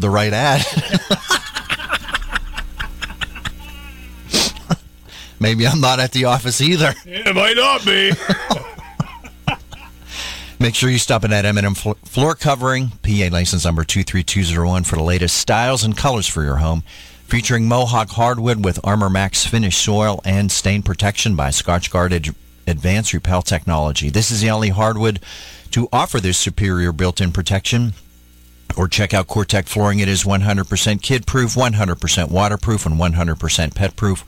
S11: the
S5: right ad. Maybe I'm not at the office either.
S4: It might not be.
S5: Make sure you stop in at M&M Floor Covering, PA license number 23201 for the latest styles and colors for your home. Featuring Mohawk hardwood with Armor Max finish soil and stain protection by Scotchgard Ad- Advanced Repel Technology. This is the only hardwood to offer this superior built-in protection. Or check out COREtec flooring. It is 100% kid-proof, 100% waterproof, and 100% pet-proof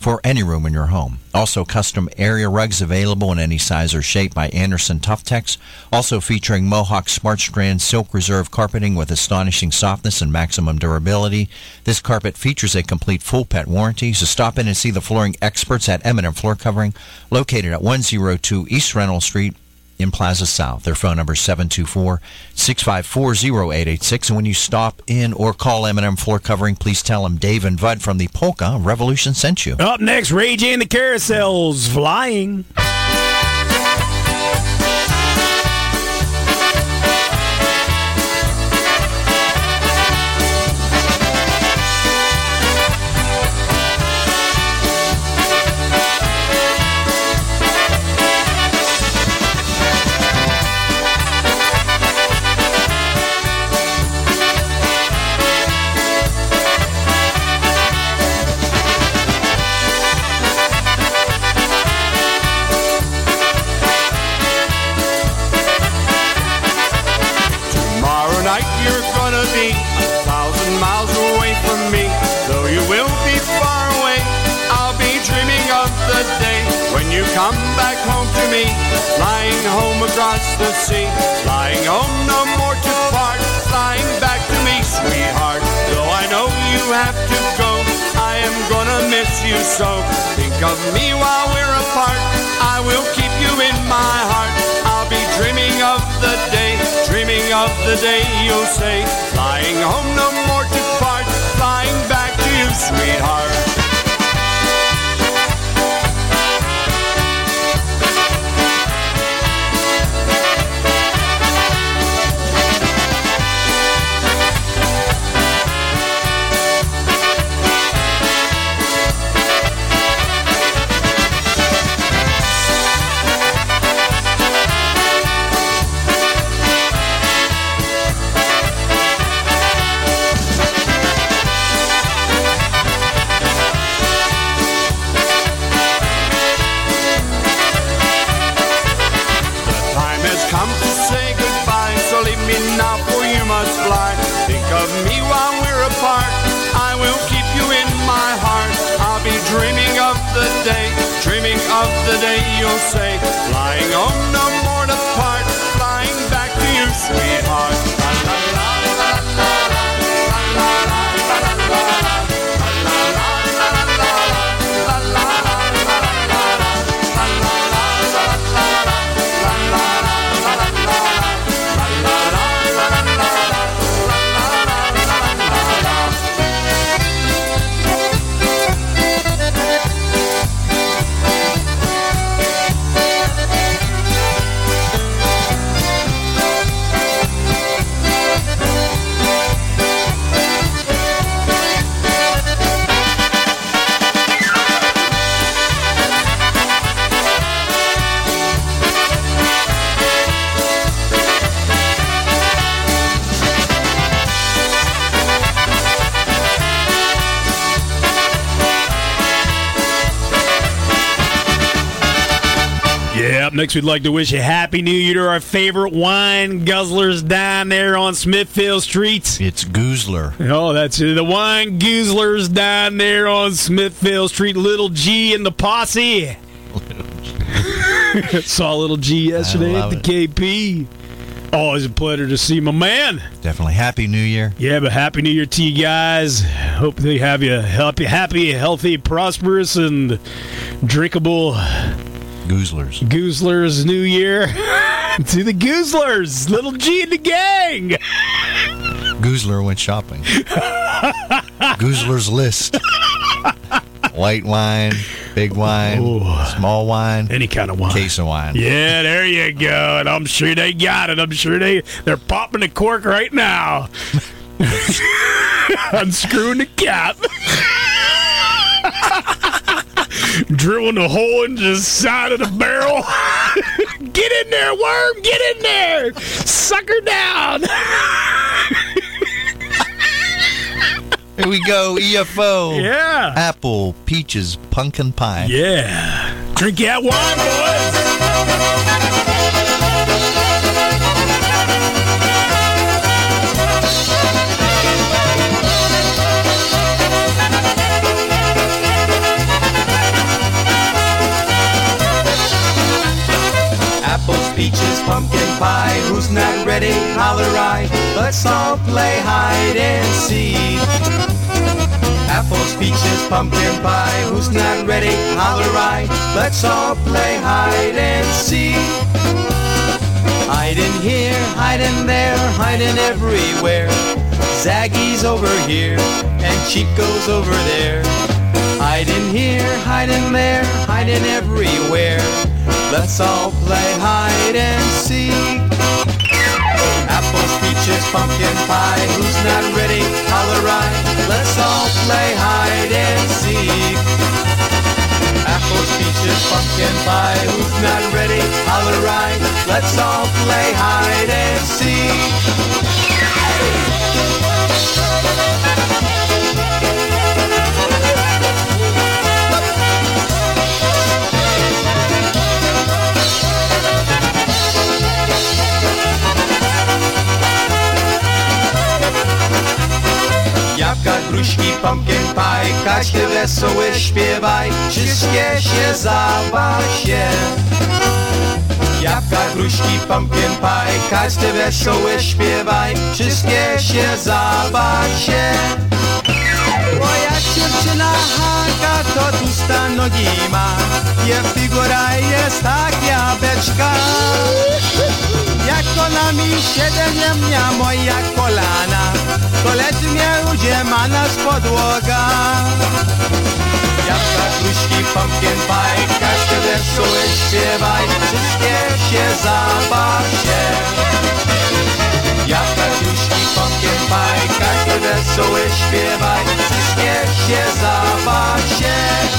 S5: for any room in your home. Also, custom area rugs available in any size or shape by Anderson Tuftex. Also featuring Mohawk Smart Strand Silk Reserve carpeting with astonishing softness and maximum durability. This carpet features a complete full pet warranty. So stop in and see the flooring experts at M&M Floor Covering, located at 102 East Reynolds Street in Plaza South. Their phone number is 724-654-0886. And when you stop in or call M&M Floor Covering, please tell them Dave and Bud from the Polka Revolution sent you.
S4: Up next, Ray Jay and the Carousels flying.
S2: Me. Flying home across the sea, flying home no more to part. Flying back to me, sweetheart. Though I know you have to go, I am gonna miss you so. Think of me while we're apart. I will keep you in my heart. I'll be dreaming of the day, dreaming of the day you'll say, flying home no more to part, flying back to you, sweetheart. Of the day you'll say, flying home no more
S4: next, we'd like to wish a happy new year to our favorite wine guzzlers down there on Smithfield Street.
S5: It's Goozler.
S4: Oh, that's it. The wine guzzlers down there on Smithfield Street. Little G and the posse. Saw Little G yesterday at the KP. Always a pleasure to see my man.
S5: Definitely. Happy New Year.
S4: Yeah, but happy New Year to you guys. Hope they have you happy, happy, healthy, prosperous, and drinkable
S5: Goozlers.
S4: Goozlers New Year. to the Goozlers, Little G and the gang.
S5: Goozler went shopping. Goozler's list. White wine, big wine, small wine,
S4: any kind of wine.
S5: Case of wine.
S4: Yeah, there you go. And I'm sure they got it. I'm sure they they're popping the cork right now. Unscrewing the cap. Drilling a hole in the side of the barrel. get in there, worm. Get in there. Sucker down.
S5: Here we go. EFO.
S4: Yeah.
S5: Apple, peaches, pumpkin pie.
S4: Yeah. Drink that wine,
S9: Apples, peaches, pumpkin pie. Who's not ready? Holler I. Let's all play hide and seek. Apples, peaches, pumpkin pie. Who's not ready? Holler I. Let's all play hide and seek. Hiding here, hiding there, hiding everywhere. Zaggy's over here, and Chico's over there. Hiding here, hiding there, hiding everywhere. Let's all play hide and seek. Apples, peaches, pumpkin pie. Who's not ready? Holler right. Let's all play hide and seek. Apples, peaches, pumpkin pie. Who's not ready? Holler right. Let's all play hide and seek. Gruszki, pumpkin pie Każdy wesoły śpiewaj Wszystkie się zabaw się Jabłka, gruszki, pumpkin pie Każdy wesoły śpiewaj Wszystkie się zabaw się Moja dziewczyna Hanka to tłusta nogi ma Jej figura jest tak jabłeczka Jak kolami siedem mnie moja kolana To lecz mnie ludzie ma nas podłoga Jabłka, gruszki, pumpkin pie Każdy wesoły śpiewaj Wszystkie się zabaw się. Jabłka, gruszki, pumpkin pie Każdy wesoły śpiewaj Wszystkie się zabaw się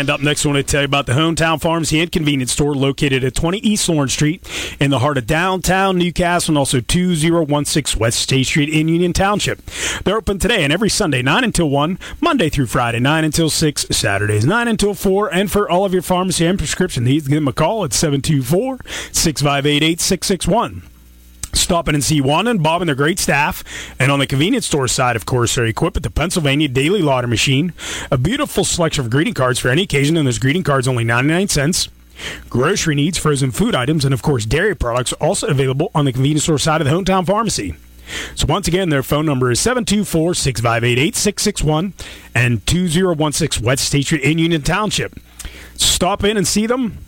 S4: And up next, I want to tell you about the Hometown Pharmacy and Convenience Store located at 20 East Lawrence Street in the heart of downtown New Castle and also 2016 West State Street in Union Township. They're open today and every Sunday, 9 until 1, Monday through Friday, 9 until 6, Saturdays, 9 until 4. And for all of your pharmacy and prescription needs, give them a call at 724 658 8661. Stop in and see Juan and Bob and their great staff. And on the convenience store side, of course, they're equipped with the Pennsylvania Daily Lauder Machine, a beautiful selection of greeting cards for any occasion, and those greeting cards only 99 cents. Grocery needs, frozen food items, and of course, dairy products also available on the convenience store side of the Hometown Pharmacy. So once again, their phone number is 724-658-8661 and 2016 West State Street in Union Township. Stop in and see them.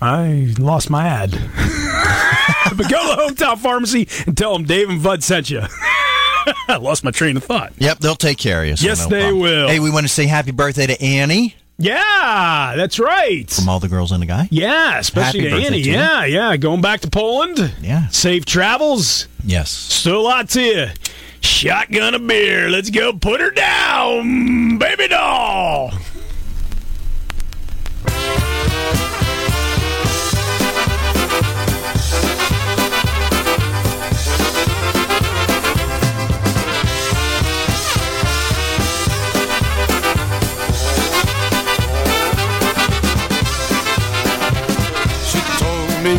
S4: I lost my ad. but go to the Hometown Pharmacy and tell them Dave and Bud sent you. I lost my train of thought.
S5: Yep, they'll take care of you. so
S4: Yes,
S5: no
S4: they
S5: problem.
S4: will.
S5: Hey, we want to say happy birthday to Annie.
S4: Yeah, that's right.
S5: From all the girls and the guy.
S4: Yeah, especially
S5: Happy
S4: to Annie.
S5: to
S4: yeah, yeah. Going back to Poland.
S5: Yeah.
S4: Safe travels.
S5: Yes.
S4: Still a lot to you. Shotgun a beer. Let's go put her down, baby doll.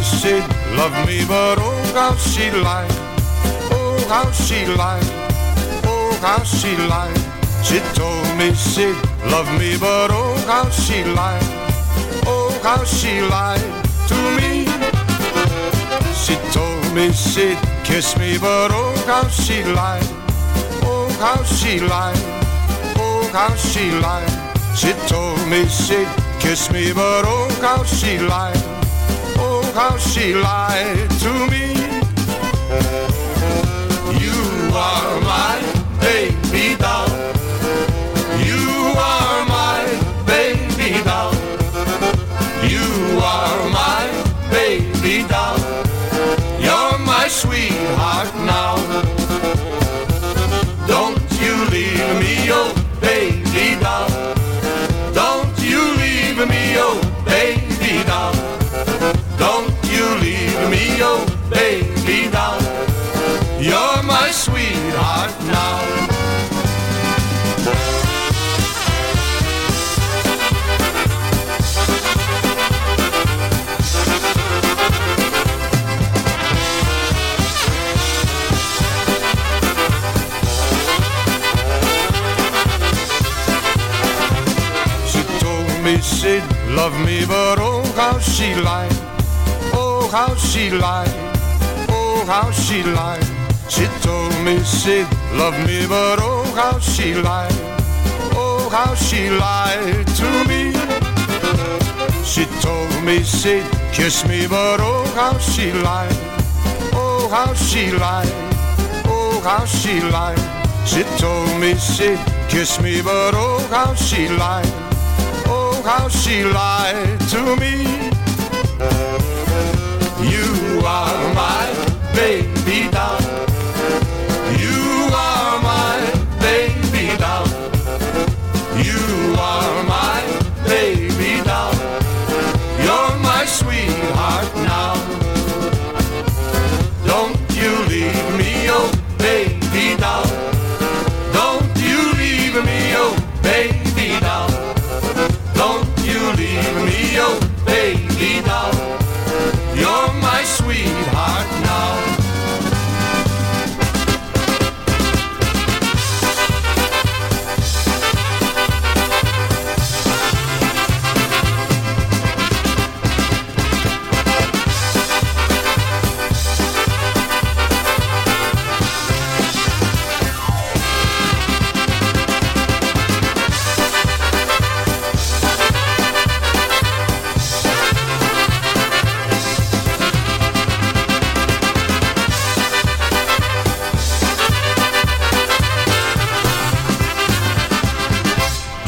S7: She'd love me, but oh how she lied. Oh how she lied. Oh how she lied. She told me she'd love me, but oh how she lied. Oh how she lied to me. She told me she'd kiss me, but oh how she lied. Oh how she lied. Oh how she lied. She told me she'd kiss me, but oh how she lied. How she lied to me. You are my baby doll. She'd love me, but oh how she lied. Oh how she lied. Oh how she lied. She told me she'd love me, but oh how she lied. Oh how she lied to me. She told me she'd kiss me, but oh how she lied. Oh how she lied. Oh how she lied. She told me she'd kiss me, but oh how she lied. How she lied to me. You are my baby doll.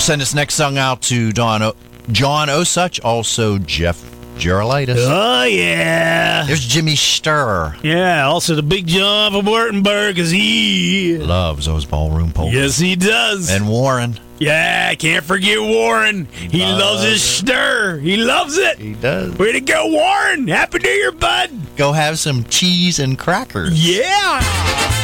S5: Send this next song out to Don o- John Osuch, also Jeff Gerolitis.
S4: Oh, yeah.
S5: There's Jimmy Sturr.
S4: Yeah, also the big John from Wartenberg, because he.
S5: Loves those ballroom polkas.
S4: Yes, he does.
S5: And Warren.
S4: Yeah, can't forget Warren. He loves his Sturr. He loves it.
S5: He does.
S4: Way to go, Warren. Happy New Year, bud.
S5: Go have some cheese and crackers.
S4: Yeah.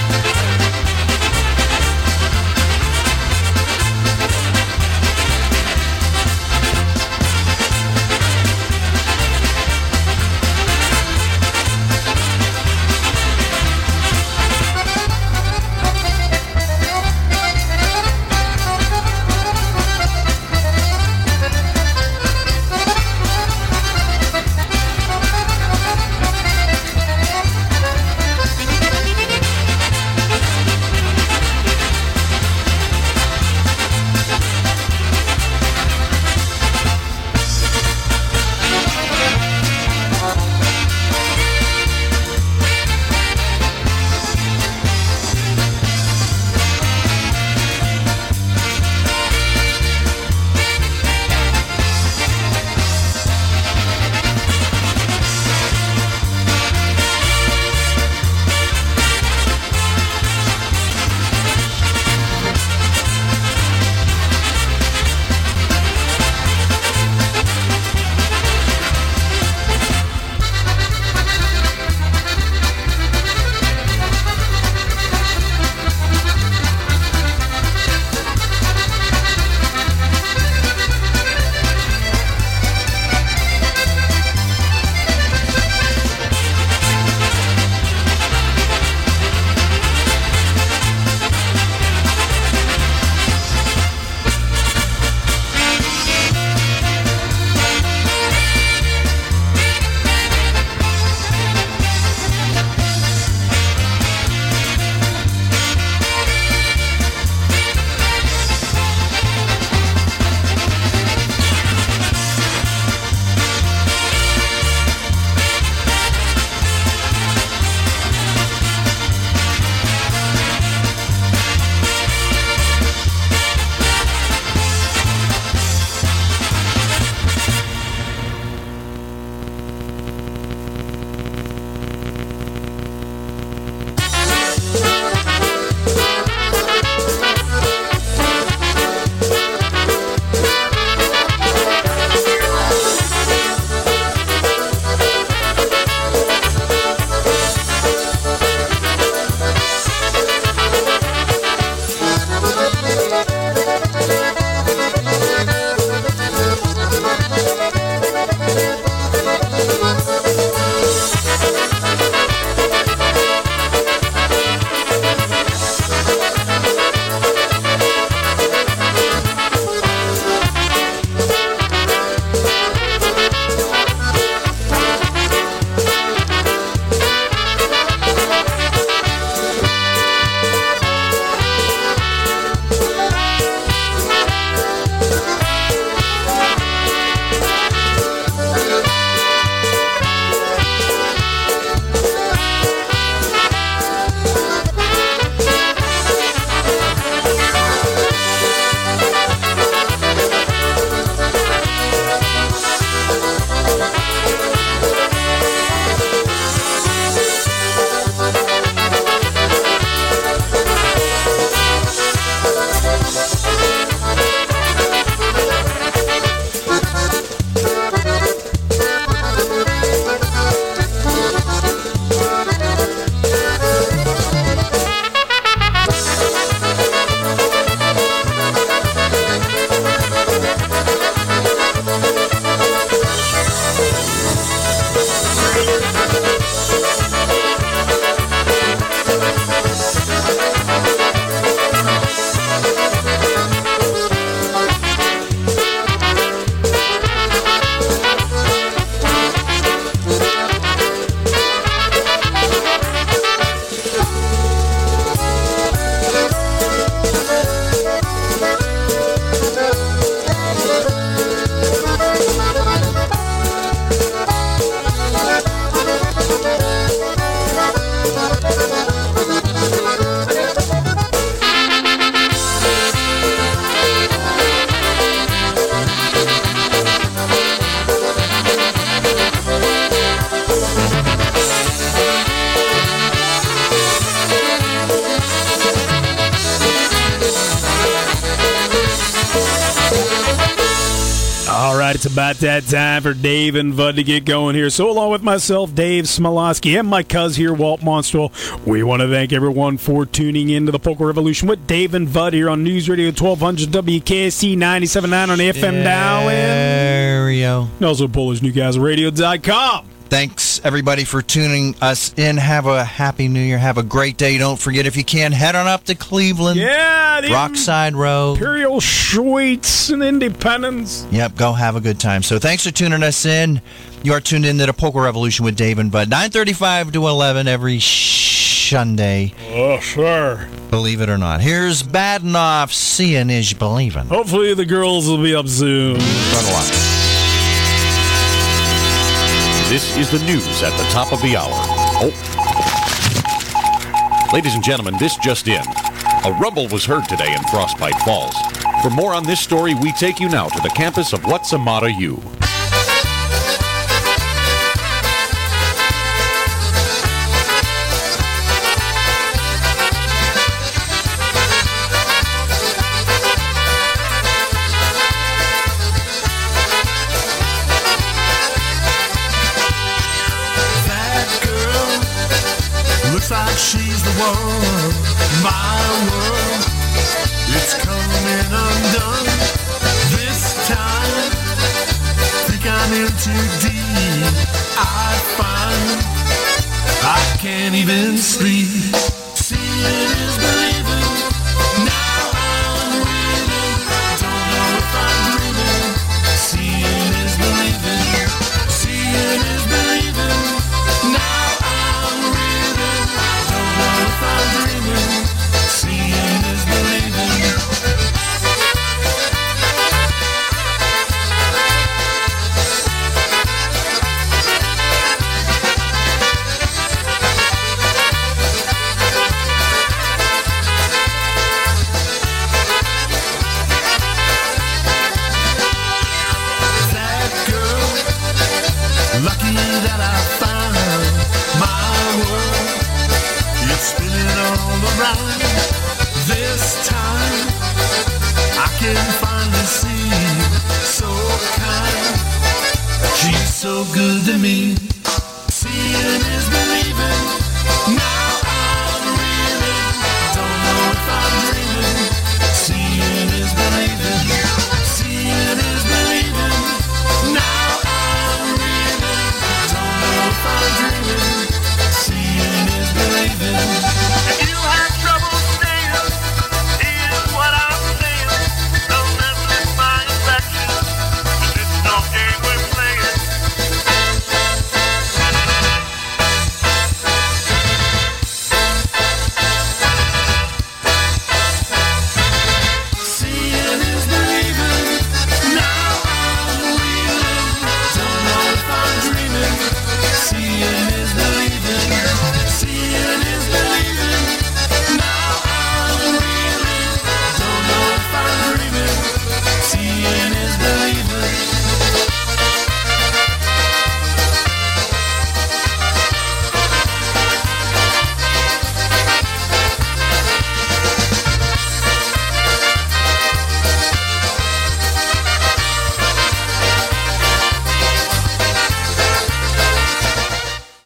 S4: Dave and Bud to get going here. So, along with myself, Dave Smialowski, and my cuz here, Walt Monstwil, we want to thank everyone for tuning in to the Polka Revolution with Dave and Bud here on News Radio 1200 WKST 97.9 on FM dial
S5: Stereo.
S4: and also PolishNewcastleRadio.com.
S5: Thanks everybody for tuning us in. Have a happy new year. Have a great day. Don't forget if you can head on up to Cleveland.
S4: Yeah, the
S5: Rockside Road.
S4: Imperial Suites and Independence.
S5: Yep, go have a good time. So thanks for tuning us in. You are tuned in to the Polka Revolution with Dave and Bud. 935 to 11 every Sunday.
S4: Oh, sure.
S5: Believe it or not. Here's Badenov. Seeing is believing.
S4: Hopefully, the girls will be up soon.
S5: Run along.
S12: This is the news at the top of the hour. Oh. Ladies and gentlemen, this just in. A rumble was heard today in Frostbite Falls. For more on this story, we take you now to the campus of Wossamotta U.
S7: can't even sleep.